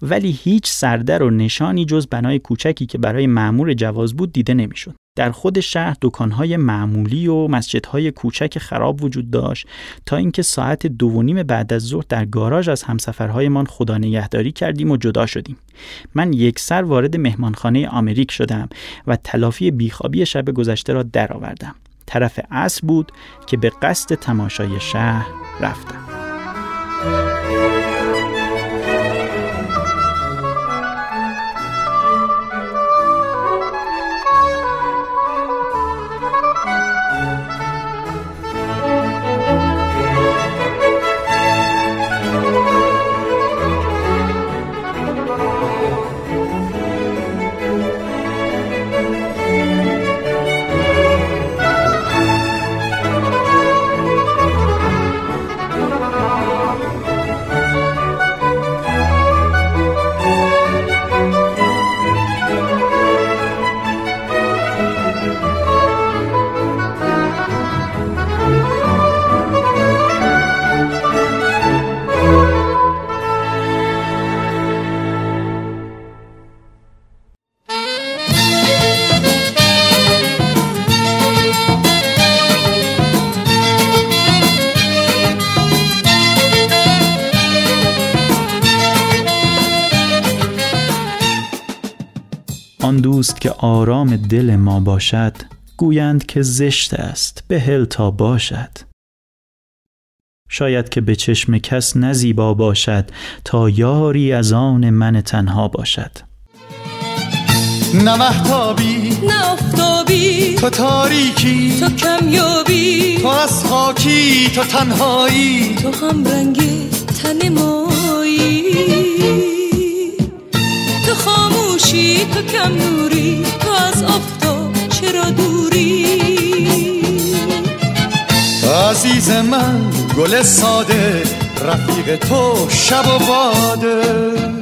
ولی هیچ سردر و نشانی جز بنای کوچکی که برای معمور جواز بود دیده نمی‌شد. در خود شهر دکانهای معمولی و مسجدهای کوچک خراب وجود داشت تا اینکه ساعت دو و نیم بعد از ظهر در گاراژ از همسفرهایمان خدا نگهداری کردیم و جدا شدیم. من یک سر وارد مهمانخانه آمریک شدم و تلافی بیخوابی شب گذشته را درآوردم. طرف عصر بود که به قصد تماشای شهر رفتم. آن دوست که آرام دل ما باشد گویند که زشت است بهل تا باشد. شاید که به چشم کس نزیبا باشد تا یاری از آن من تنها باشد. نه محتابی نه افتابی تو تاریکی تو کمیابی تو از خاکی تو تنهایی. تو هم رنگ تن مایی. تو خاموشی تو کم نوری تو از آفتاب چرا دوری؟ عزیز من گل ساده رفیق تو شب و باده.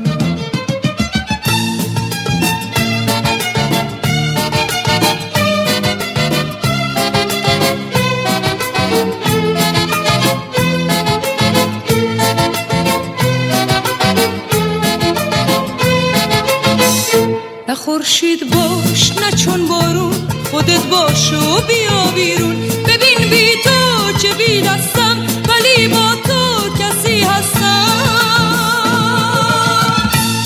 نه خورشید باش نه چون بارون خودت باش و بیا بیرون. ببین بی تو چه بی دستم ولی با تو کسی هستم.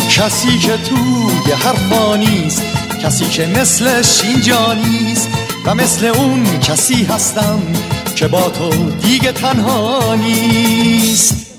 کسی که توی هر نیست کسی که مثلش اینجا نیست. و مثل اون کسی هستم که با تو دیگه تنها نیست.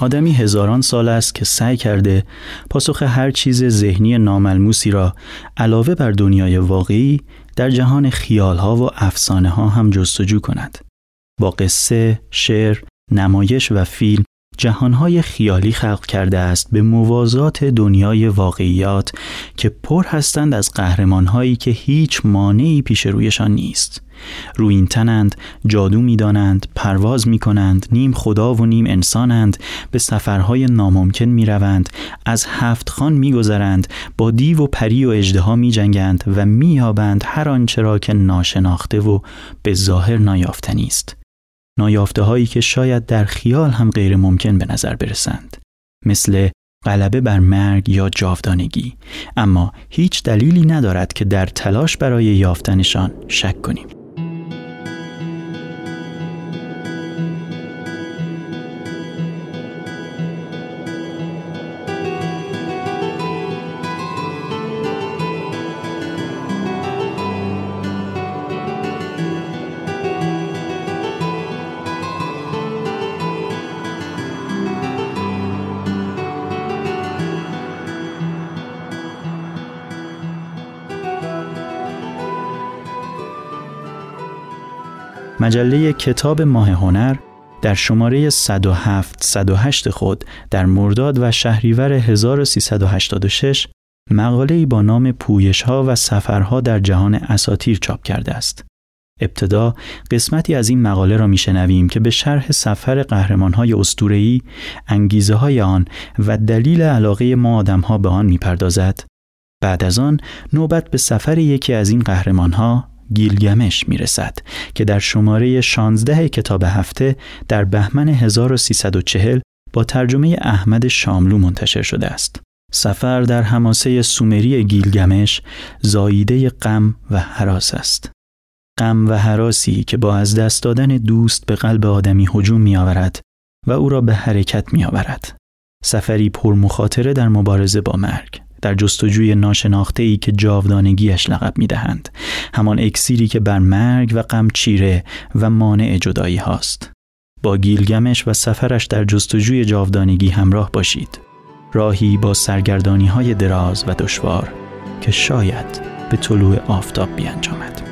آدمی هزاران سال است که سعی کرده پاسخ هر چیز ذهنی ناملموسی را علاوه بر دنیای واقعی در جهان خیالها و افسانه ها هم جستجو کند. با قصه، شعر، نمایش و فیلم جهانهای خیالی خلق کرده است به موازات دنیای واقعیات که پر هستند از قهرمانهایی که هیچ مانعی پیش رویشان نیست. روی این تنند، جادو می‌دانند، پرواز می کنند، نیم خدا و نیم انسانند، به سفرهای ناممکن می روند، از هفت خان می گذرند، با دیو و پری و اجده می جنگند و می هر آنچه را که ناشناخته و به ظاهر نایافتنی است. نایافته هایی که شاید در خیال هم غیر ممکن به نظر برسند. مثل غلبه بر مرگ یا جاودانگی اما هیچ دلیلی ندارد که در تلاش برای یافتنشان شک کنیم. مجله کتاب ماه هنر در شماره 107 108 خود در مرداد و شهریور 1386 مقاله با نام پویش ها و سفرها در جهان اساتیر چاپ کرده است. ابتدا قسمتی از این مقاله را میشنویم که به شرح سفر قهرمان های اسطوره‌ای، انگیزه های آن و دلیل علاقه ما آدم ها به آن می‌پردازد. بعد از آن نوبت به سفر یکی از این قهرمان ها گیلگمش می‌رسد که در شماره 16 کتاب هفته در بهمن 1340 با ترجمه احمد شاملو منتشر شده است. سفر در حماسه سومری گیلگمش زاییده غم و حراس است. غم و حراسی که با از دست دادن دوست به قلب آدمی هجوم می آورد و او را به حرکت می آورد. سفری پر مخاطره در مبارزه با مرگ. در جستجوی ناشناخته ای که جاودانگیش لقب می دهند. همان اکسیری که بر مرگ و غم چیره و مانع جدایی هاست. با گیلگمش و سفرش در جستجوی جاودانگی همراه باشید. راهی با سرگردانی های دراز و دشوار که شاید به طلوع آفتاب بیانجامد.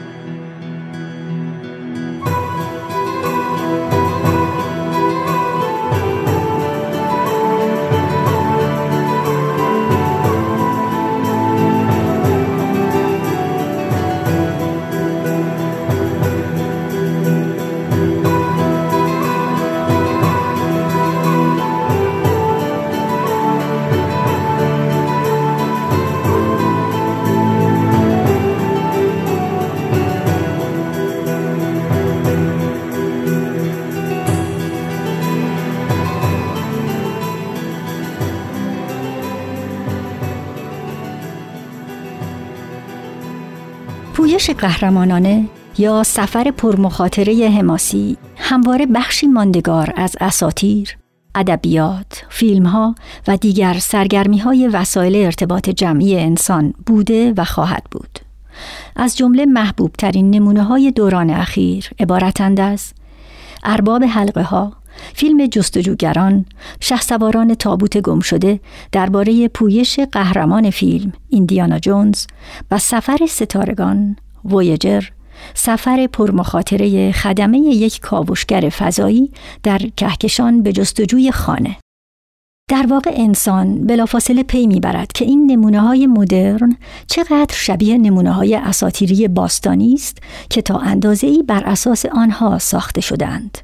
قهرمانانه یا سفر پرمخاطره حماسی همواره بخشی ماندگار از اساتیر، ادبیات، فیلمها و دیگر سرگرمی های وسایل ارتباط جمعی انسان بوده و خواهد بود. از جمله محبوب ترین نمونه های دوران اخیر عبارتند از ارباب حلقه ها، فیلم جستجوگران، شهسواران تابوت گم شده درباره پویش قهرمان فیلم ایندیانا جونز و سفر ستارگان وویجر سفر پرمخاطره خدمه یک کاوشگر فضایی در کهکشان به جستجوی خانه در واقع انسان بلافاصله پی می‌برد که این نمونه های مدرن چقدر شبیه نمونه های اساتیری باستانی است که تا اندازه ای بر اساس آنها ساخته شدند.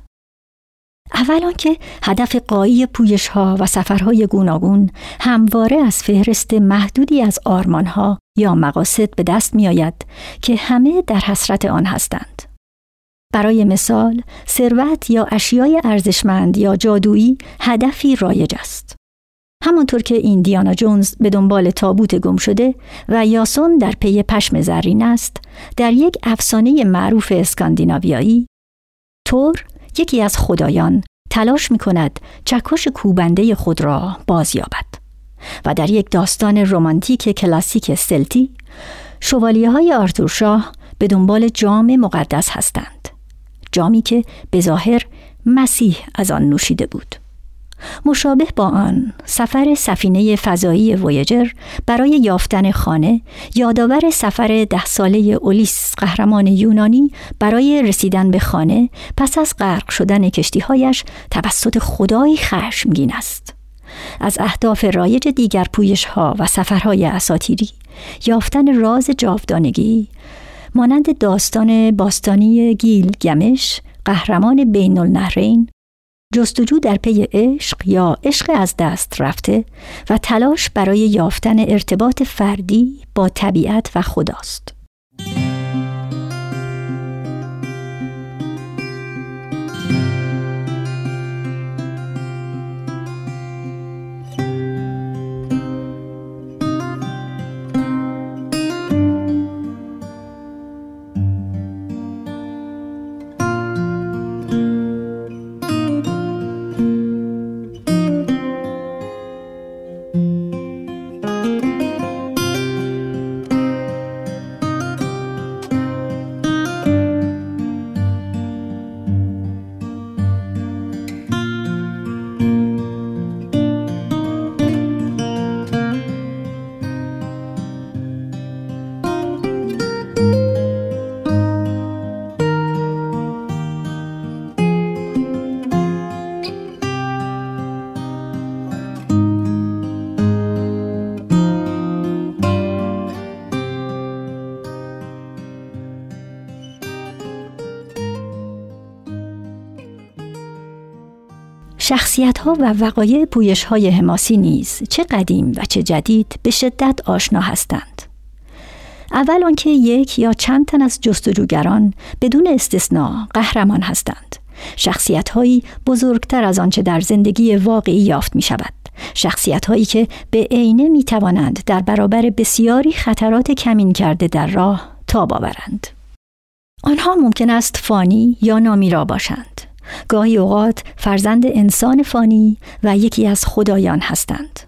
اول که هدف قایی پویش ها و سفرهای گوناگون همواره از فهرست محدودی از آرمان ها یا مقاصد به دست می آید که همه در حسرت آن هستند. برای مثال، ثروت یا اشیای ارزشمند یا جادویی هدفی رایج است. همانطور که ایندیانا جونز به دنبال تابوت گم شده و یاسون در پی پشم زرین است در یک افسانه معروف اسکاندیناویایی تور یکی از خدایان تلاش می کند چکش کوبنده خود را بازیابد. و در یک داستان رمانتیک کلاسیک سلتی شوالیه های آرتورشاه به دنبال جام مقدس هستند. جامی که به ظاهر مسیح از آن نوشیده بود. مشابه با آن سفر سفینه فضایی وویجر برای یافتن خانه یادآور سفر ده ساله اولیس قهرمان یونانی برای رسیدن به خانه پس از غرق شدن کشتیهایش توسط خدایی خشمگین است. از اهداف رایج دیگر پویش ها و سفرهای اساتیری یافتن راز جاودانگی مانند داستان باستانی گیل گمش قهرمان بین النهرین جستجو در پی عشق یا عشق از دست رفته و تلاش برای یافتن ارتباط فردی با طبیعت و خداست. شخصیت ها و وقایع پویش های حماسی نیز چه قدیم و چه جدید به شدت آشنا هستند. اول آنکه یک یا چند تن از جستجوگران بدون استثنا قهرمان هستند. شخصیت هایی بزرگتر از آنچه در زندگی واقعی یافت می شود. شخصیت هایی که به عینه می توانند در برابر بسیاری خطرات کمین کرده در راه تاب آورند. آنها ممکن است فانی یا نامیرا باشند. گاهی اوقات فرزند انسان فانی و یکی از خدایان هستند.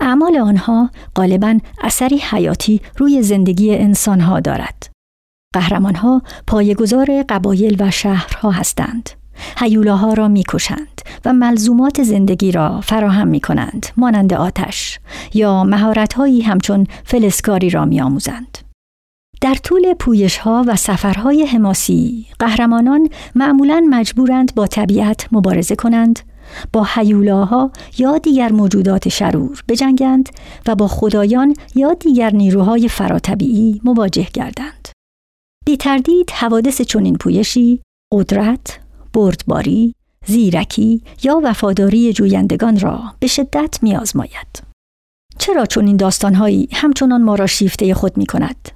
اعمال آنها غالبا اثری حیاتی روی زندگی انسانها دارد. قهرمانها پایگزار قبایل و شهرها هستند. هیولاها را می‌کشند و ملزومات زندگی را فراهم می کنند مانند آتش یا مهارتهایی همچون فلسکاری را میآموزند. در طول پویش ها و سفرهای حماسی قهرمانان معمولا مجبورند با طبیعت مبارزه کنند با حیولاها یا دیگر موجودات شرور بجنگند و با خدایان یا دیگر نیروهای فراتبیعی مواجه گردند. بی تردید حوادث چنین پویشی قدرت، بردباری، زیرکی یا وفاداری جویندگان را به شدت میآزماید. چرا چنین داستانهایی همچنان ما را شیفته خود می کند؟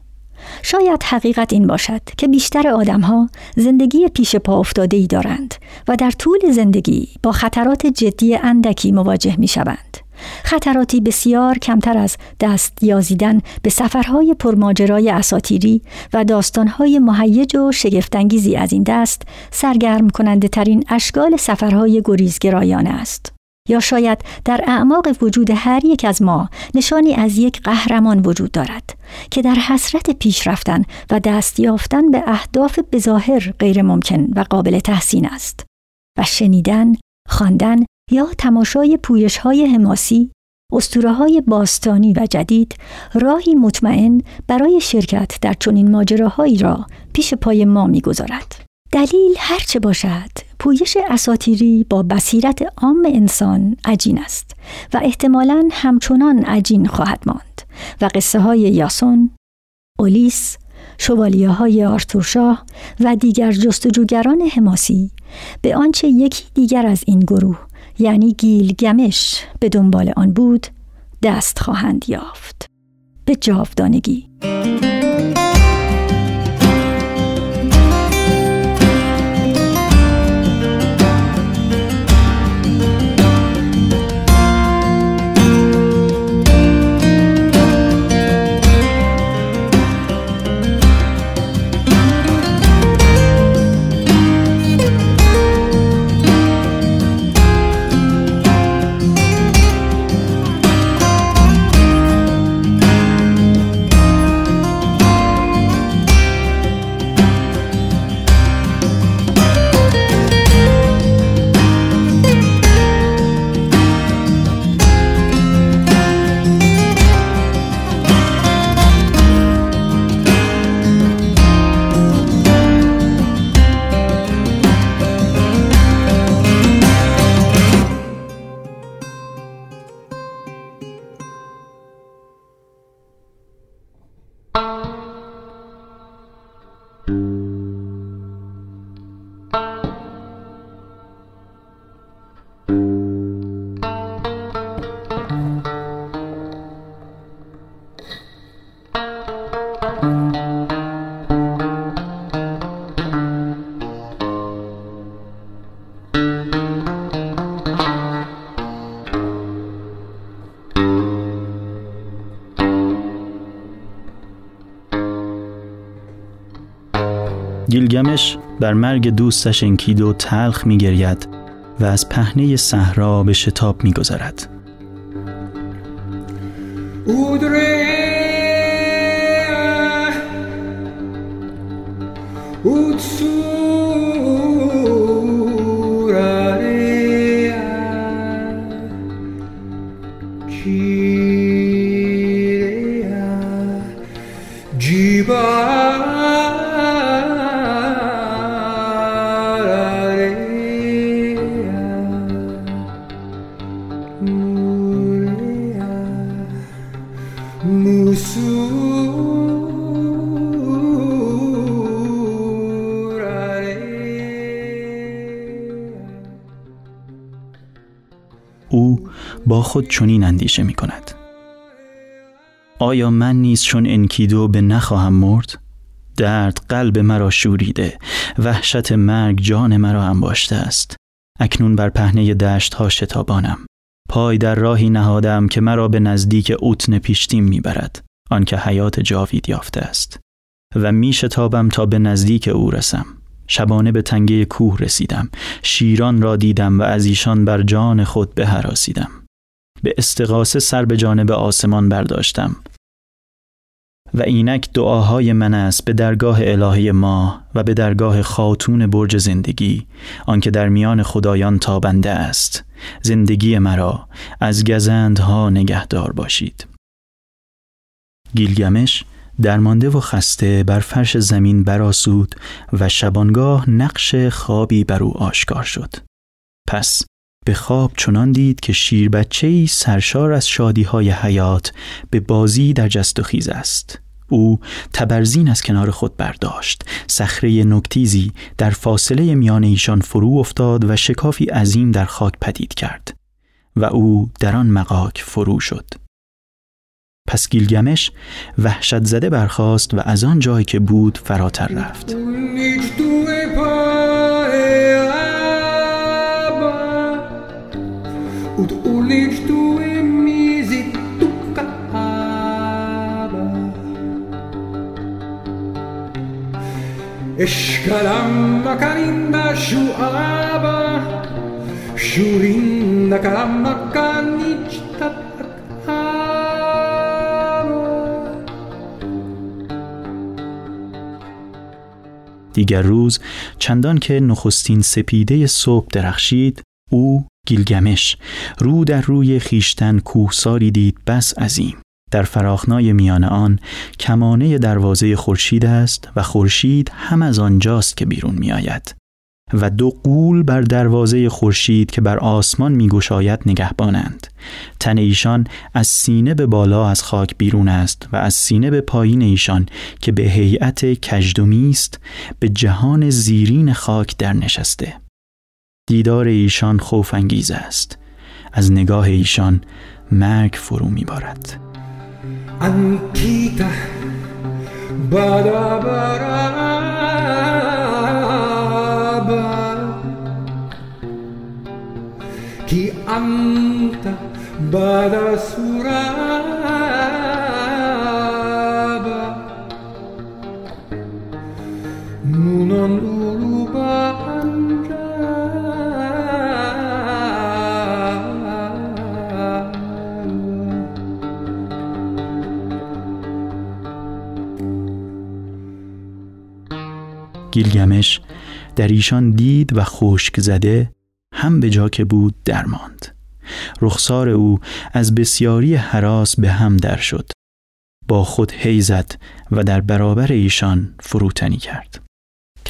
شاید حقیقت این باشد که بیشتر آدمها زندگی پیش پا افتاده ای دارند و در طول زندگی با خطرات جدی اندکی مواجه می شوند. خطراتی بسیار کمتر از دست یازیدن به سفرهای پرماجرای اساتیری و داستانهای مهیج و شگفتانگیزی از این دست سرگرم کننده ترین اشکال سفرهای گریزگرایانه است. یا شاید در اعماق وجود هر یک از ما نشانی از یک قهرمان وجود دارد که در حسرت پیش رفتن و دست یافتن به اهداف بظاهر غیر ممکن و قابل تحسین است و شنیدن، خواندن یا تماشای پویش های حماسی استوره های باستانی و جدید راهی مطمئن برای شرکت در چنین ماجراهایی را پیش پای ما می‌گذارد. دلیل هرچه باشد پویش اساتیری با بصیرت عام انسان عجین است و احتمالا همچنان عجین خواهد ماند و قصه های یاسون، اولیس، شوالیه های آرتورشاه و دیگر جستجوگران حماسی به آنچه یکی دیگر از این گروه یعنی گیل گمش به دنبال آن بود دست خواهند یافت. به جاودانگی. بر مرگ دوستش انکیدو تلخ می گرید و از پهنه صحرا به شتاب می گذارد. او خود چنین اندیشه می کند. آیا من نیز چون انکیدو به نخواهم مرد؟ درد قلب مرا شوریده وحشت مرگ جان مرا انباشته است. اکنون بر پهنه دشت ها شتابانم. پای در راهی نهادم که مرا به نزدیک اوتن پیشتیم می‌برد. آنکه حیات جاوید یافته است. و می شتابم تا به نزدیک او رسم. شبانه به تنگه کوه رسیدم. شیران را دیدم و از ایشان بر جان خود بهراسیدم. به استقاسه سر به جانب آسمان برداشتم. و اینک دعاهای من است به درگاه الهی ما و به درگاه خاتون برج زندگی آنکه در میان خدایان تابنده است. زندگی مرا از گزندها نگهدار باشید. گیلگمش درمانده و خسته بر فرش زمین براسود و شبانگاه نقش خوابی بر او آشکار شد. پس به خواب چنان دید که شیر بچه سرشار از شادی های حیات به بازی در جست و خیز است. او تبرزین از کنار خود برداشت. صخره نکتیزی در فاصله میان ایشان فرو افتاد و شکافی عظیم در خاک پدید کرد و او در آن مقاک فرو شد. پس گیلگمش وحشت زده برخاست و از آن جایی که بود فراتر رفت. Eshkalamba karinda shuaba Shurinda kalamba kanichta دیگر روز چندان که نخستین سپیده صبح درخشید او گیلگمش رو در روی خیشتن کوهساری دید بس عظیم. در فراخنای میان آن کمانه دروازه خورشید است و خورشید هم از آنجاست که بیرون می آید و دو قول بر دروازه خورشید که بر آسمان میگشاید نگهبانند. تن ایشان از سینه به بالا از خاک بیرون است و از سینه به پایین ایشان که به هیئت کژدمی است به جهان زیرین خاک در نشسته. دیدار ایشان خوف انگیز است. از نگاه ایشان مرگ فرو میبارد. Ankita Barabaraba Ki Anta Barasu در ایشان دید و خشک زده هم به جا که بود درماند. رخسار او از بسیاری حراس به هم در شد. با خود حیزت و در برابر ایشان فروتنی کرد.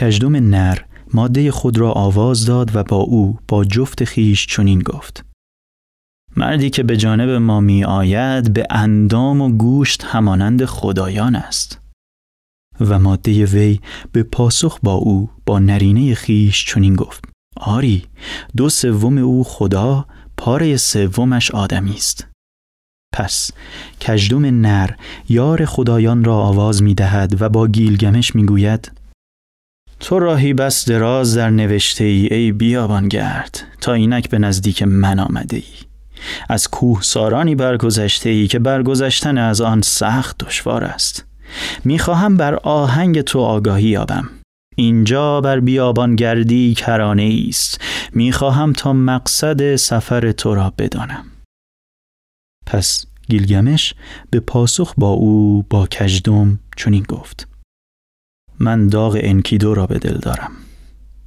کجدم نر ماده خود را آواز داد و با او با جفت خیش چنین گفت. مردی که به جانب ما می آید به اندام و گوشت همانند خدایان است. و ماده وی به پاسخ با او با نرینه خیش چنین گفت. آری دو سوم او خدا پاره سومش آدمی است. پس کجدم نر یار خدایان را آواز می دهد و با گیلگمش می گوید تو راهی بس دراز در نوشته ای ای بیابان گرد تا اینک به نزدیک من آمده ای. از کوه سارانی برگذشته ای که برگذشتن از آن سخت دشوار است. می‌خواهم بر آهنگ تو آگاهی یابم. اینجا بر بیابان گردی کرانه است. می‌خواهم تا مقصد سفر تو را بدانم. پس گیلگمش به پاسخ با او با کجدم چنین گفت. من داغ انکیدو را به دل دارم.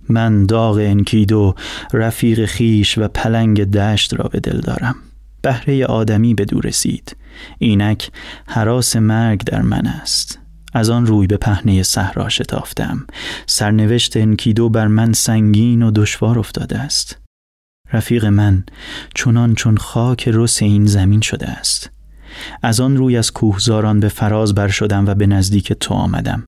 من داغ انکیدو رفیق خیش و پلنگ دشت را به دل دارم. بهره آدمی به دور رسید. اینک حراس مرگ در من است. از آن روی به پهنه صحرا شتافتم. سرنوشت انکیدو بر من سنگین و دشوار افتاده است. رفیق من چونان چون خاک رس این زمین شده است. از آن روی از کوهزاران به فراز بر شدم و به نزدیک تو آمدم.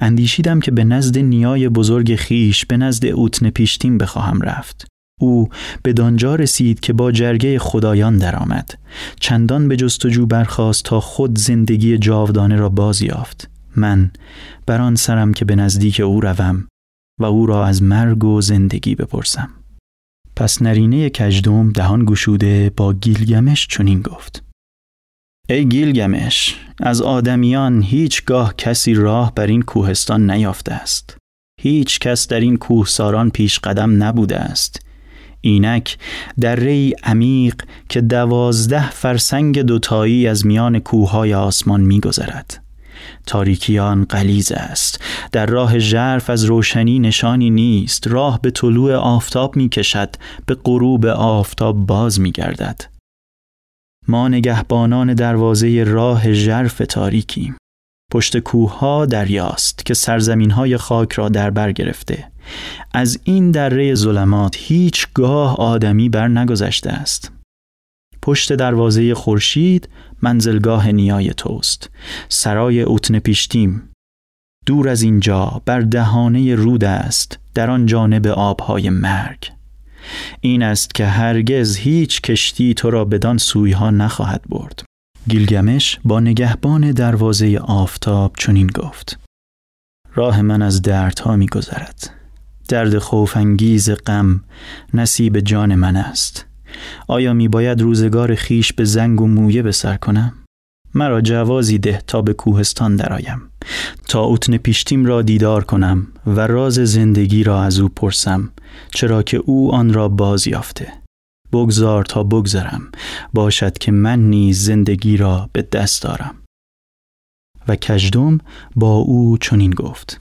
اندیشیدم که به نزد نیای بزرگ خیش به نزد اوتن پیشتیم بخواهم رفت. او به دانجا رسید که با جرگه خدایان درآمد. چندان به جستجو برخواست تا خود زندگی جاودانه را باز یافت. من بر آن سرم که به نزدیک او روم و او را از مرگ و زندگی بپرسم. پس نرینه کجدوم دهان گشوده با گیلگمش چنین گفت. ای گیلگمش از آدمیان هیچگاه کسی راه بر این کوهستان نیافته است. هیچ کس در این کوهساران پیش قدم نبوده است. اینک در ری عمیق که دوازده فرسنگ دوتایی از میان کوههای آسمان میگذرد. تاریکیان قلیز است. در راه ژرف از روشنی نشانی نیست. راه به طلوع آفتاب می کشد به غروب آفتاب باز می گردد ما نگهبانان دروازه راه ژرف تاریکیم. پشت کوه دریاست که سرزمین های خاک را در بر گرفته. از این دره ظلمات هیچ گاه آدمی بر نگذشته است. پشت دروازه خورشید منزلگاه نیای توست. سرای اوتن پیشتیم. دور از اینجا بر دهانه رود است در آن جانب آبهای مرگ. این است که هرگز هیچ کشتی تو را بدان سویها نخواهد برد. گیلگمش با نگهبان دروازه آفتاب چنین گفت راه من از دردها می گذرد درد خوفانگیز غم نصیب جان من است. آیا می باید روزگار خیش به زنگ و مویه به کنم؟ مرا جوازی ده تا به کوهستان درآیم. تا اوتن پیشتیم را دیدار کنم و راز زندگی را از او پرسم چرا که او آن را باز یافته بگذار تا بگذرم. باشد که من نیز زندگی را به دست دارم. و کجدم با او چنین گفت.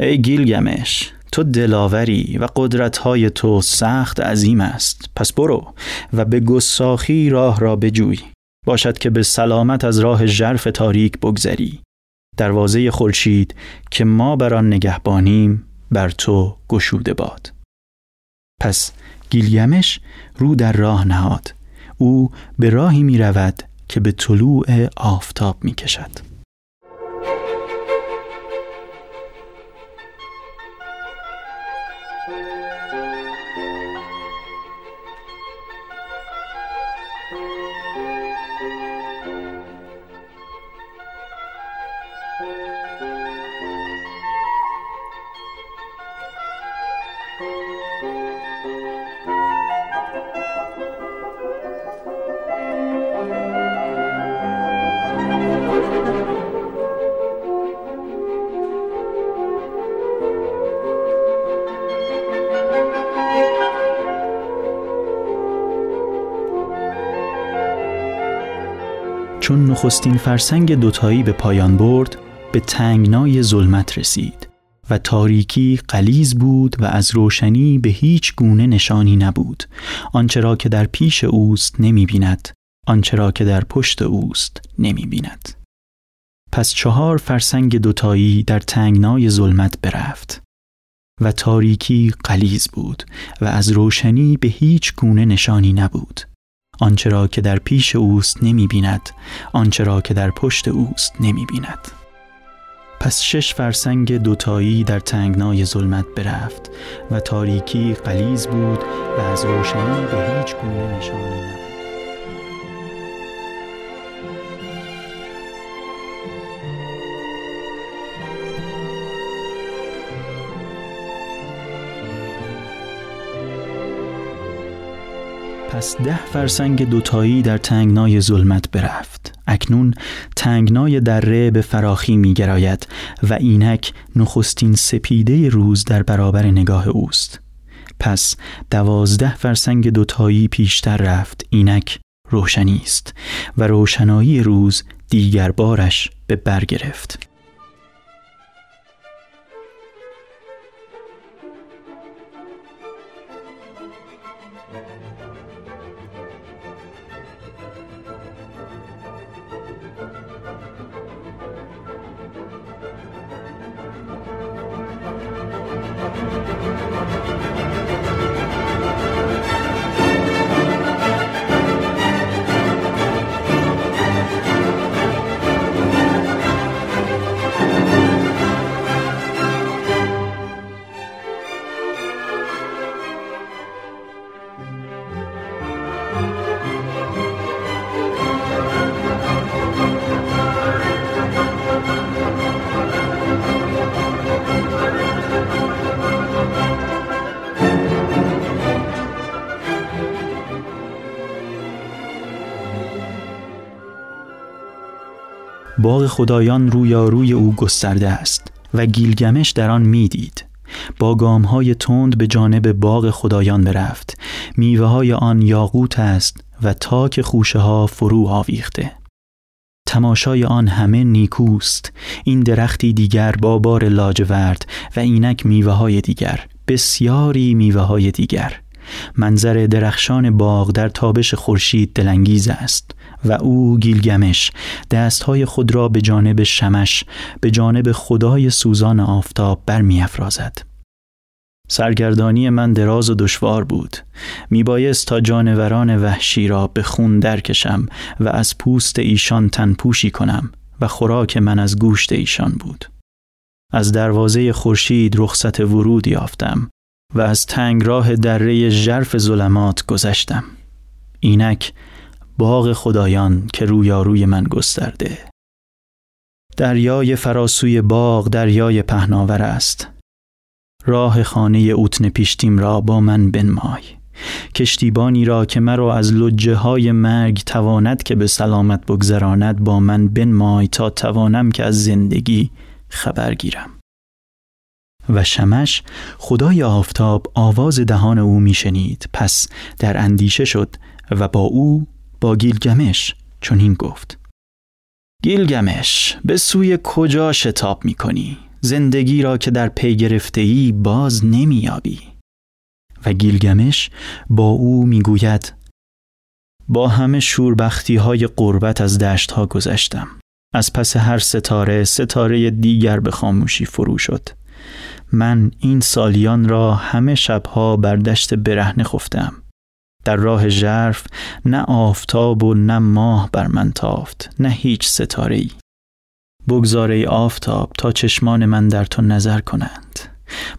ای گیلگمش تو دلاوری و قدرتهای تو سخت عظیم است. پس برو و به گساخی راه را بجوی. باشد که به سلامت از راه ژرف تاریک بگذری. دروازه خورشید که ما بر آن نگهبانیم بر تو گشوده باد. پس گیلیمش رو در راه نهاد. او به راهی می رود که به طلوع آفتاب می کشد نخستین فرسنگ دوتایی به پایان برد به تنگنای ظلمت رسید و تاریکی قلیز بود و از روشنی به هیچ گونه نشانی نبود. آنچه را که در پیش اوست نمی بیند آنچه را که در پشت اوست نمی بیند پس چهار فرسنگ دوتایی در تنگنای ظلمت برفت و تاریکی قلیز بود و از روشنی به هیچ گونه نشانی نبود. آنچه را که در پیش اوست نمی بیند آنچه را که در پشت اوست نمی بیند پس شش فرسنگ دوتایی در تنگنای ظلمت برفت و تاریکی قلیز بود و از روشنی به هیچ گونه نشانی نبود. پس ده فرسنگ دوتایی در تنگنای ظلمت برفت. اکنون تنگنای دره به فراخی می گراید و اینک نخستین سپیده روز در برابر نگاه اوست. پس دوازده فرسنگ دوتایی پیشتر رفت. اینک روشنی است و روشنایی روز دیگر بارش به برگرفت خدایان روی او گسترده است و گیلگمش در آن می‌دید. با گام های تند به جانب باغ خدایان برفت. میوه های آن یاقوت است و تاک خوشه ها فرو آویخته. تماشای آن همه نیکوست. این درختی دیگر با بار لاجورد و اینک میوه های دیگر. بسیاری میوه های دیگر. منظر درخشان باغ در تابش خورشید دلانگیز است و او گیلگمش دستهای خود را به جانب شمش به جانب خدای سوزان آفتاب برمیافرازد. سرگردانی من دراز و دشوار بود. میبایست تا جانوران وحشی را به خون درکشم و از پوست ایشان تنپوشی کنم و خوراک من از گوشت ایشان بود. از دروازه خورشید رخصت ورود یافتم. و از تنگ راه دره ژرف ظلمات گذشتم. اینک باغ خدایان که رویاروی من گسترده. دریای فراسوی باغ دریای پهناور است. راه خانه اوتن پیشتیم را با من بنمای. کشتیبانی را که مرا از لجه های مرگ تواند که به سلامت بگذراند با من بنمای تا توانم که از زندگی خبر گیرم. و شمش خدای آفتاب آواز دهان او میشنید. پس در اندیشه شد و با او با گیلگمش چنین گفت. گیلگمش به سوی کجا شتاب می کنی؟ زندگی را که در پی گرفته ای باز نمییابی. و گیلگمش با او می‌گوید با همه شوربختی های قربت از دشت ها گذشتم. از پس هر ستاره ستاره دیگر به خاموشی فرو شد. من این سالیان را همه شبها بر دشت برهنه خفتم. در راه ژرف نه آفتاب و نه ماه بر من تافت نه هیچ ستاره ای بگذار آفتاب تا چشمان من در تو نظر کنند.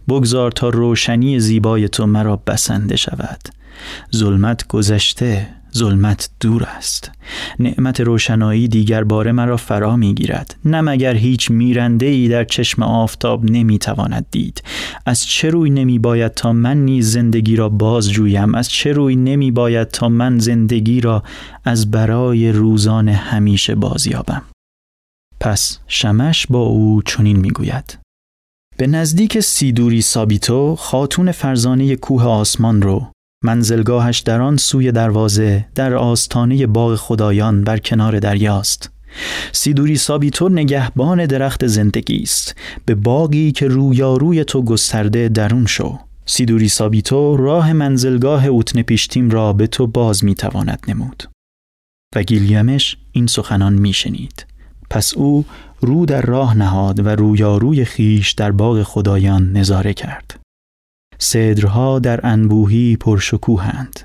بگذار تا روشنی زیبای تو مرا بسنده شود. ظلمت گذشته ظلمت دور است. نعمت روشنایی دیگر باره مرا فرا می‌گیرد. نه مگر هیچ میرنده ای در چشم آفتاب نمی‌تواند دید. از چه روی نمی باید تا من نیز زندگی را باز جویم از چه روی نمی باید تا من زندگی را از برای روزان همیشه بازیابم؟ پس شمش با او چنین می‌گوید. به نزدیک سیدوری سابیتو خاتون فرزانه کوه آسمان رو منزلگاهش در آن سوی دروازه در آستانه باغ خدایان بر کنار دریاست. سیدوری سابیتور نگهبان درخت زندگی است. به باقی که رویاروی تو گسترده درون شو. سیدوری سابیتو راه منزلگاه اوتن پیشتیم را به تو باز می‌تواند نمود. و گیلیمش این سخنان میشنید. پس او رو در راه نهاد و رویاروی خیش در باغ خدایان نظاره کرد. صدرها در انبوهی پرشکوهند.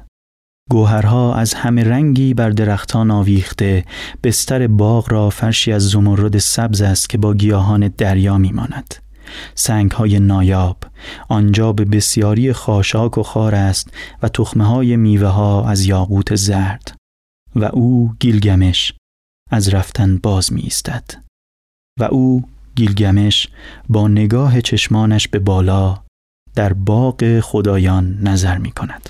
گوهرها از همه رنگی بر درختان آویخته بستر باغ را فرشی از زمرد سبز است که با گیاهان دریا میماند. سنگ های نایاب آنجا به بسیاری خاشاک و خار است و تخمه های میوه ها از یاقوت زرد. و او گیلگمش از رفتن باز می استد. و او گیلگمش با نگاه چشمانش به بالا در باغ خدایان نظر می کند.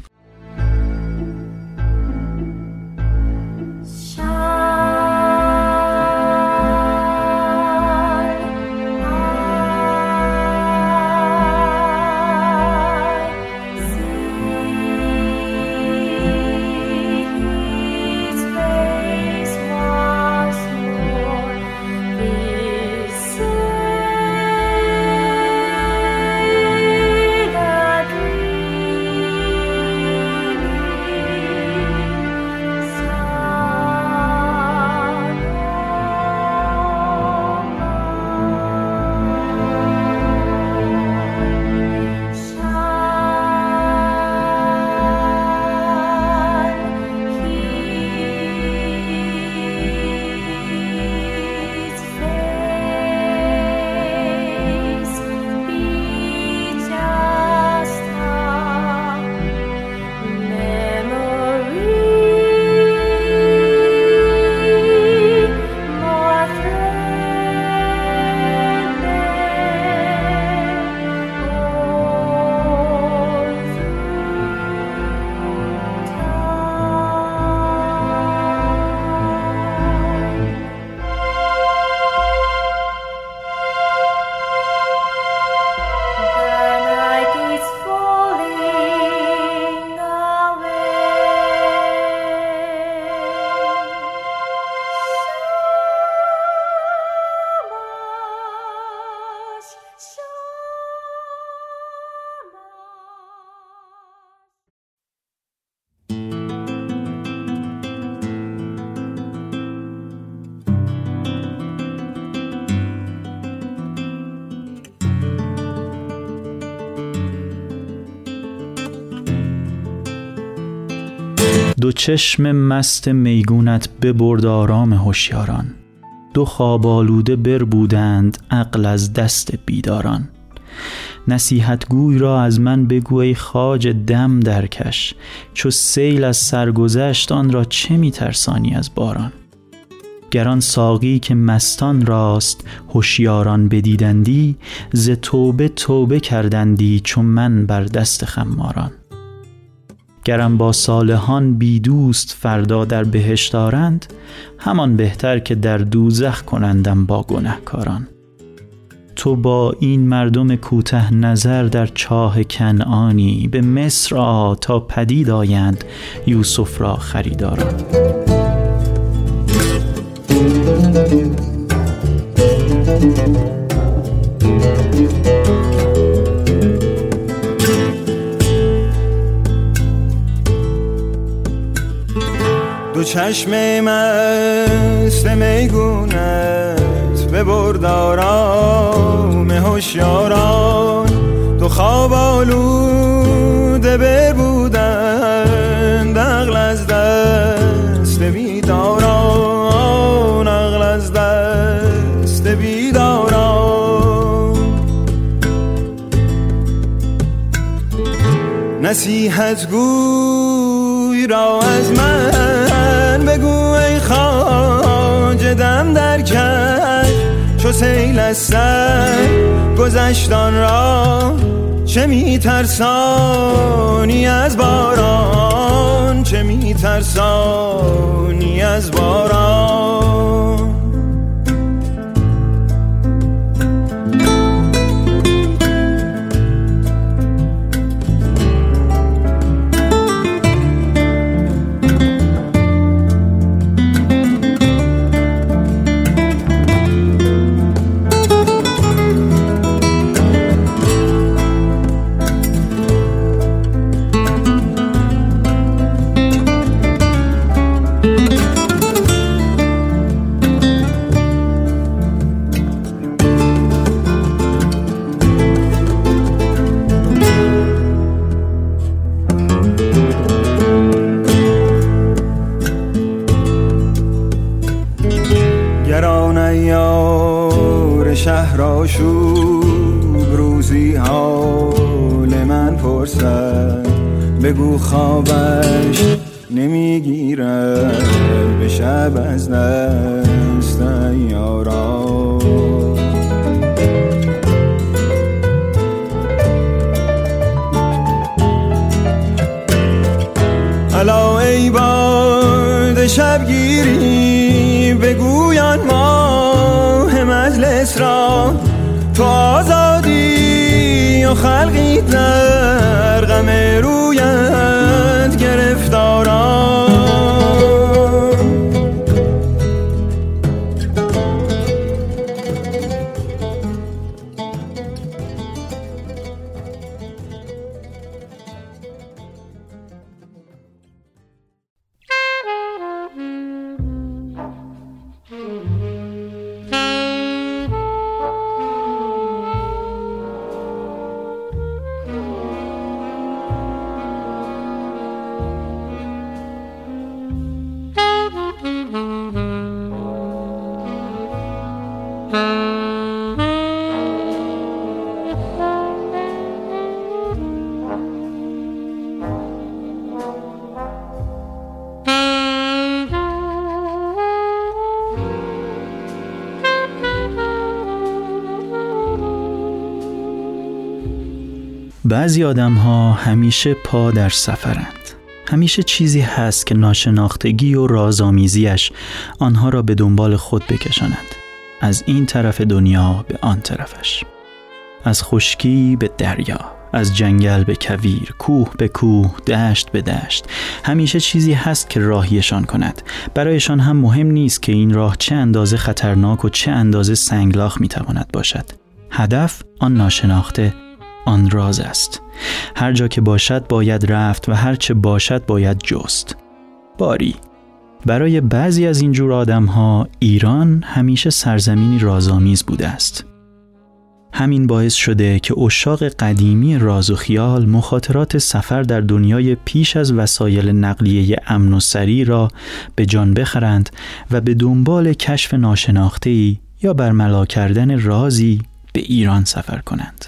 دو چشم مست میگونت ببرد آرام هوشیاران. دو خواب آلوده بربودند عقل از دست بیداران. نصیحتگوی را از من بگو ای خاج دم درکش. چو سیل از سرگذشت آن را چه میترسانی از باران؟ گران ساقی که مستان راست هوشیاران بدیدندی ز توبه توبه کردندی چون من بر دست خماران. گرم با صالحان بی دوست فردا در بهشت دارند همان بهتر که در دوزخ کنندم با گنهکاران. تو با این مردم کوته نظر در چاه کنعانی به مصر آ تا پدید آیند یوسف را خریداران. دو چشم مست میگونت به بردارام هوشیاران. دو خواب آلوده ببودند عقل از دست بیداران عقل از دست بیداران. نصیحت گوی را از من دم در کش چو سیل از سر گذشتان را چه می ترسانی از باران؟ چه می ترسانی از باران؟ بگو خوابش نمی‌گیرد. به شب از دست ایاران الا ای باد شبگیری بگویان ماه مجلس را. تو آزادی و خلقی در بعضی آدم ها همیشه پا در سفرند. همیشه چیزی هست که ناشناختگی و رازآمیزیش آنها را به دنبال خود بکشاند. از این طرف دنیا به آن طرفش. از خشکی به دریا از جنگل به کویر کوه به کوه دشت به دشت. همیشه چیزی هست که راهیشان کند. برایشان هم مهم نیست که این راه چه اندازه خطرناک و چه اندازه سنگلاخ می‌تواند باشد. هدف آن ناشناخته آن راز است. هر جا که باشد باید رفت و هر چه باشد باید جست. باری. برای بعضی از این جور آدم ها ایران همیشه سرزمینی رازآمیز بوده است. همین باعث شده که اشاق قدیمی راز و خیال مخاطرات سفر در دنیای پیش از وسایل نقلیه امن و سری را به جان بخرند و به دنبال کشف ناشناخته یا برملا کردن رازی به ایران سفر کنند.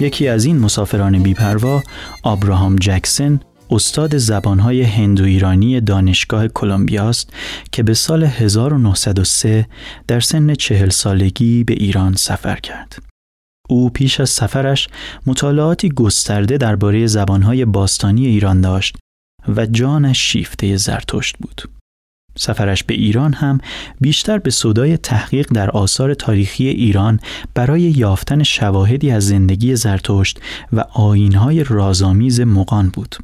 یکی از این مسافران بیپروا آبراهام جکسن استاد زبانهای هندو ایرانی دانشگاه کلمبیا است که به سال 1903 در سن چهل سالگی به ایران سفر کرد. او پیش از سفرش مطالعاتی گسترده درباره زبانهای باستانی ایران داشت و جانش شیفته زرتشت بود. سفرش به ایران هم بیشتر به صدای تحقیق در آثار تاریخی ایران برای یافتن شواهدی از زندگی زرتشت و آینهای رازآمیز مقان بود.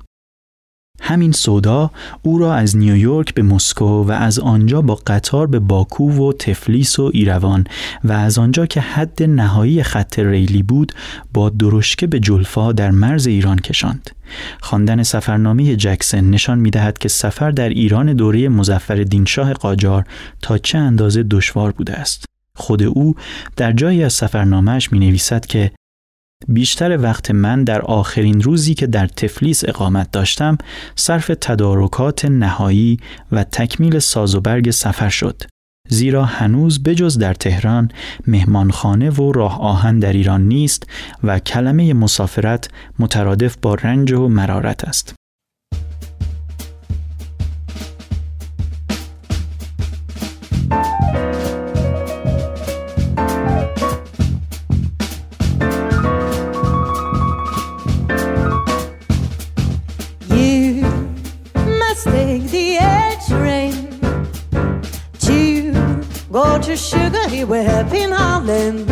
همین سودا او را از نیویورک به مسکو و از آنجا با قطار به باکو و تفلیس و ایروان و از آنجا که حد نهایی خط ریلی بود با درشکه به جلفا در مرز ایران کشاند. خواندن سفرنامه جکسن نشان می دهد که سفر در ایران دوره مزفر شاه قاجار تا چه اندازه دشوار بوده است. خود او در جایی از سفرنامهش می نویسد که بیشتر وقت من در آخرین روزی که در تفلیس اقامت داشتم صرف تدارکات نهایی و تکمیل سازوبرگ سفر شد. زیرا هنوز بجز در تهران مهمانخانه و راه آهن در ایران نیست و کلمه مسافرت مترادف با رنج و مرارت است. To Sugar Hill, we're happy in Harlem.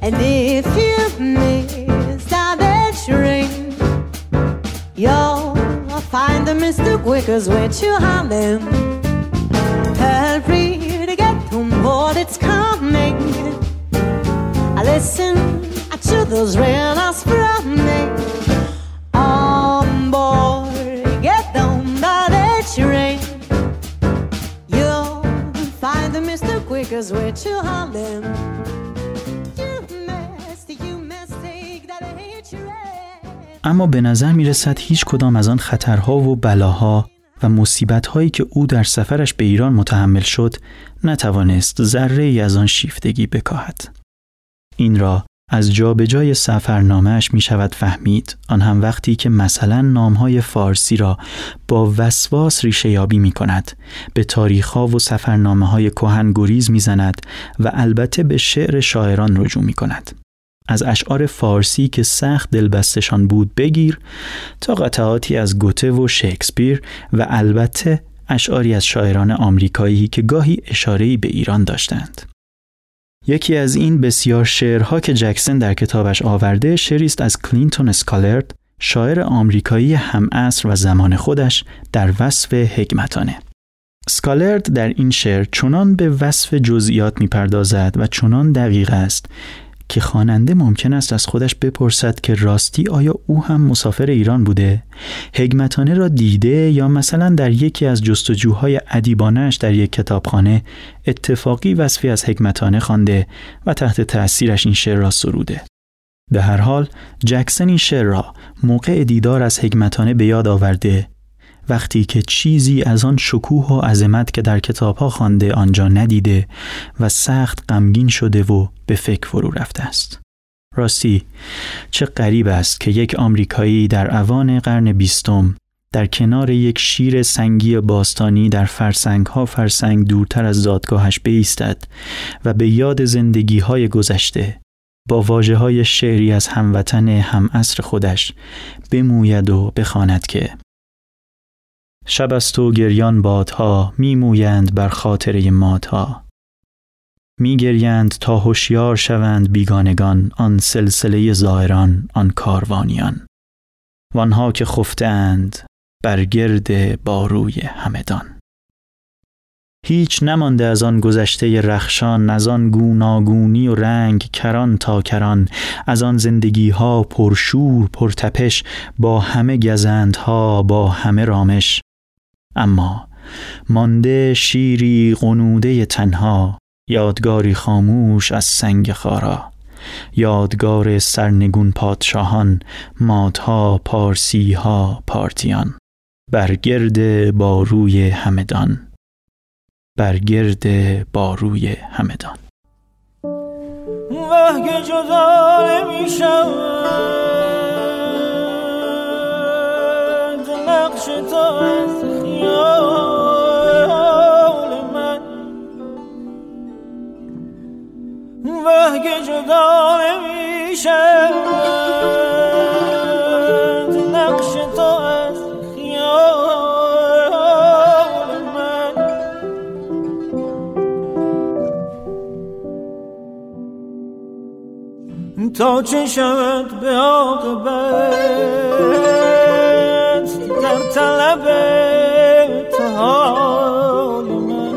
And if you miss that train, you'll find the Mr. Quickers way to Harlem. Hurry to get on board, it's coming. I listen to those rails from اما به نظر می رسد هیچ کدام از آن خطرها و بلاها و مصیبت هایی که او در سفرش به ایران متحمل شد نتوانست ذره ای از آن شیفتگی بکاهد. این را از جا به جای سفرنامهش می شود فهمید آن هم وقتی که مثلا نامهای فارسی را با وسواس ریشه یابی می کند به تاریخها و سفرنامه های کهن گریز می زند و البته به شعر شاعران رجوع می کند از اشعار فارسی که سخت دلبستشان بود بگیر تا قطعاتی از گوته و شکسپیر و البته اشعاری از شاعران آمریکایی که گاهی اشاره‌ای به ایران داشتند. یکی از این بسیار شعرها که جکسن در کتابش آورده شعری است از کلینتون اسکالرد شاعر آمریکایی هم و زمان خودش در وصف حکمتانه. سکالرد در این شعر چنان به وصف جزئیات می‌پردازد و چنان دقیق است که خواننده ممکن است از خودش بپرسد که راستی آیا او هم مسافر ایران بوده؟ حکمتانه را دیده یا مثلا در یکی از جستجوهای ادیبانش در یک کتابخانه اتفاقی وصفی از حکمتانه خوانده و تحت تأثیرش این شعر را سروده. به هر حال جکسن این شعر را موقع دیدار از حکمتانه به یاد آورده وقتی که چیزی از آن شکوه و عظمت که در کتابها خوانده آنجا ندیده و سخت غمگین شده و به فکر فرو رفته است. راستی چه غریب است که یک آمریکایی در اوان قرن بیستم در کنار یک شیر سنگی باستانی در فرسنگ ها فرسنگ دورتر از زادگاهش بیستد و به یاد زندگی های گذشته با واجه های شعری از هموطن هم اصر خودش بموید و بخواند که شب از تو گریان بادها میمویند بر خاطره مادها. میگریند تا هوشیار شوند بیگانگان آن سلسله زائران آن کاروانیان. وانها که خفتند بر گرد باروی همدان. هیچ نمانده از آن گذشته رخشان از آن گوناگونی و رنگ کران تا کران از آن زندگی ها پرشور پرتپش با همه گزندها با همه رامش اما مانده شیری قنوده تنها یادگاری خاموش از سنگ خارا. یادگار سرنگون پادشاهان مادها پارسیها پارتیان. برگرد باروی همدان. برگرد باروی همدان. وحگ جدا نمیشم نقش تو خیال من وحگ جدا نمیشم تا چه شود به عاقبت در طلب حال من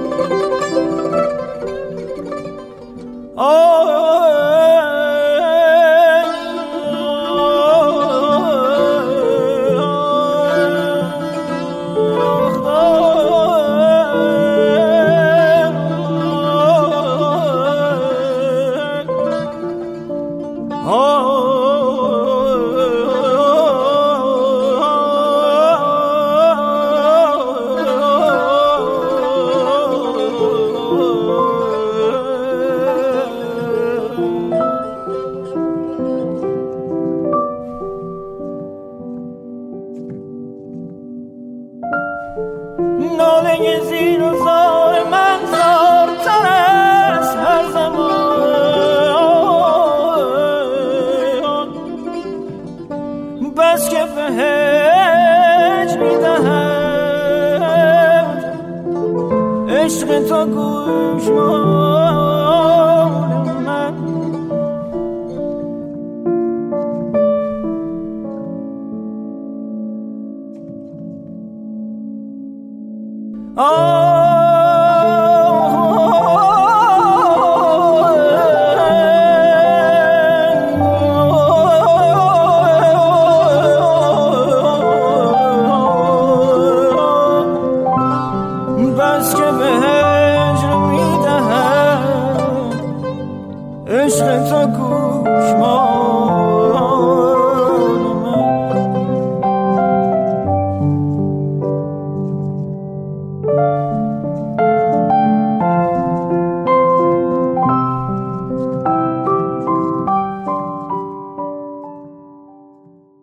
changements.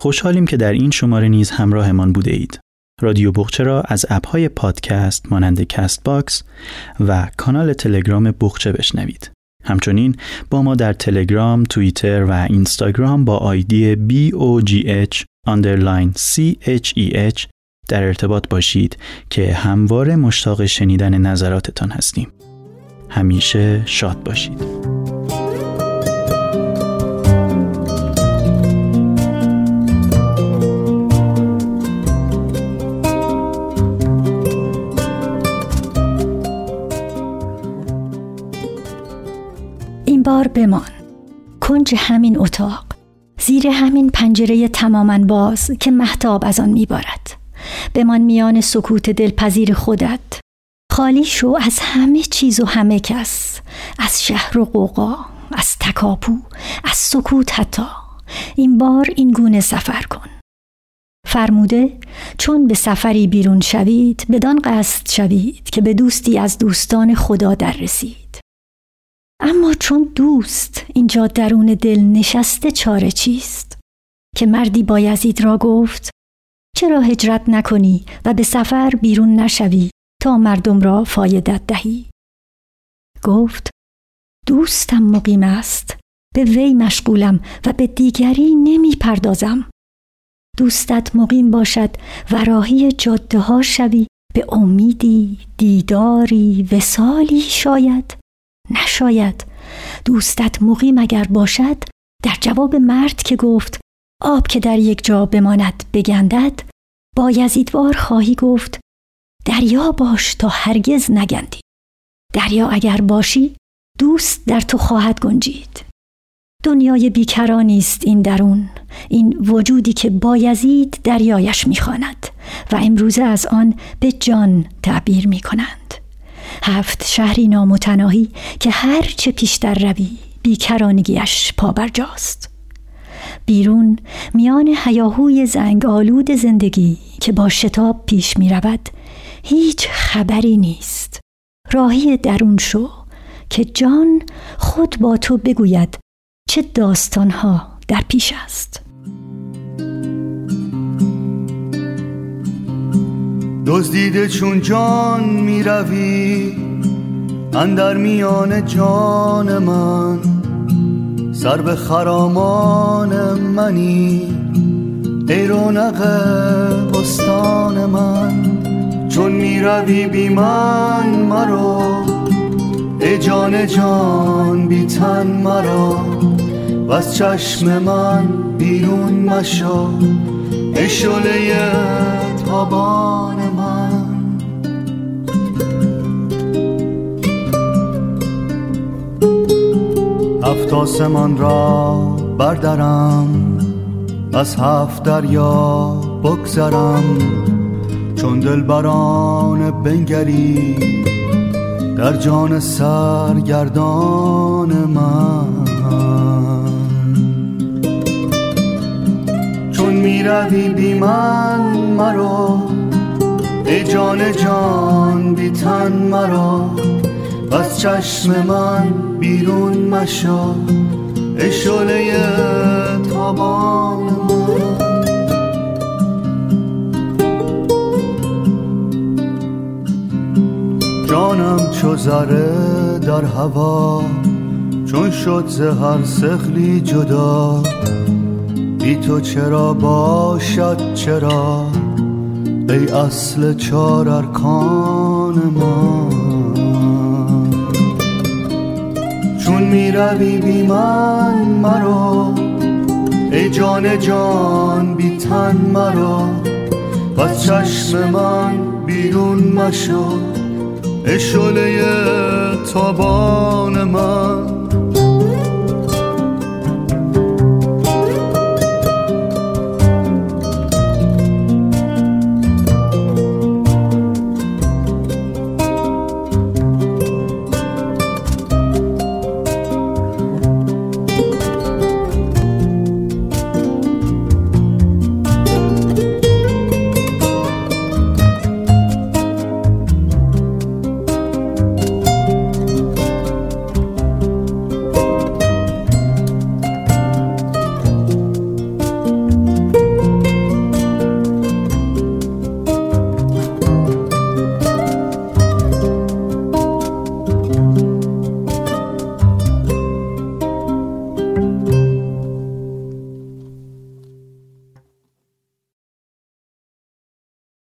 خوشحالیم که در این شماره نیز همراهمان بوده اید. رادیو بقچه را از app های پادکست مانند Castbox و کانال تلگرام بقچه بشنوید. همچنین با ما در تلگرام، توییتر و اینستاگرام با آیدی BOGH underline CHEH در ارتباط باشید که همواره مشتاق شنیدن نظراتتان هستیم. همیشه شاد باشید. بمان. کنج همین اتاق زیر همین پنجره تماما باز که محتاب از آن میبارد. بمان میان سکوت دلپذیر خودت. خالی شو از همه چیز و همه کس از شهر و قوقا از تکاپو از سکوت حتی. این بار این گونه سفر کن. فرموده چون به سفری بیرون شوید بدان قصد شوید که به دوستی از دوستان خدا در رسید. اما چون دوست اینجا درون دل نشسته چاره چیست؟ که مردی بایزید را گفت چرا هجرت نکنی و به سفر بیرون نشوی تا مردم را فایدت دهی؟ گفت دوستم مقیم است به وی مشغولم و به دیگری نمی پردازم دوستت مقیم باشد و راهی جاده ها شوی به امیدی دیداری وسالی شاید. نشاید. دوستت مقیم اگر باشد در جواب مرد که گفت آب که در یک جا بماند بگندد با یزیدوار خواهی گفت دریا باش تا هرگز نگندی. دریا اگر باشی دوست در تو خواهد گنجید. دنیای بیکرانی است این درون این وجودی که بایزید دریایش می‌خواند و امروزه از آن به جان تعبیر می کنند هفت شهری نامتناهی که هر چه پیشتر روی بیکرانگیش پابرجاست. بیرون میان هیاهوی زنگ آلود زندگی که با شتاب پیش می رود هیچ خبری نیست. راهی درون شو که جان خود با تو بگوید چه داستانها در پیش است. دزدیده چون جان می روی اندر میان جان من. سر به خرامان منی ای رونق بستان من. چون می روی بی من مرو ای جان جان بی تن مرا و از چشم من بیرون مشو ای شله تابان من. هفت را بردارم از هفت دریا بگذرم. چون دلبران بنگری در جان سرگردان من. می‌روی بی من مرا. ای جان جان بی تن مرا. از چشم من بیرون مشا. ای شله تابان من جانم چو ذره در هوا. چون شد ز هر سخلی جدا. بی تو چرا باشد چرا؟ ای اصل چار ارکان من چون می روی بی من مرا ای جان جان بی تن مرا. و چشم من بیرون مشو ای شله تابان من.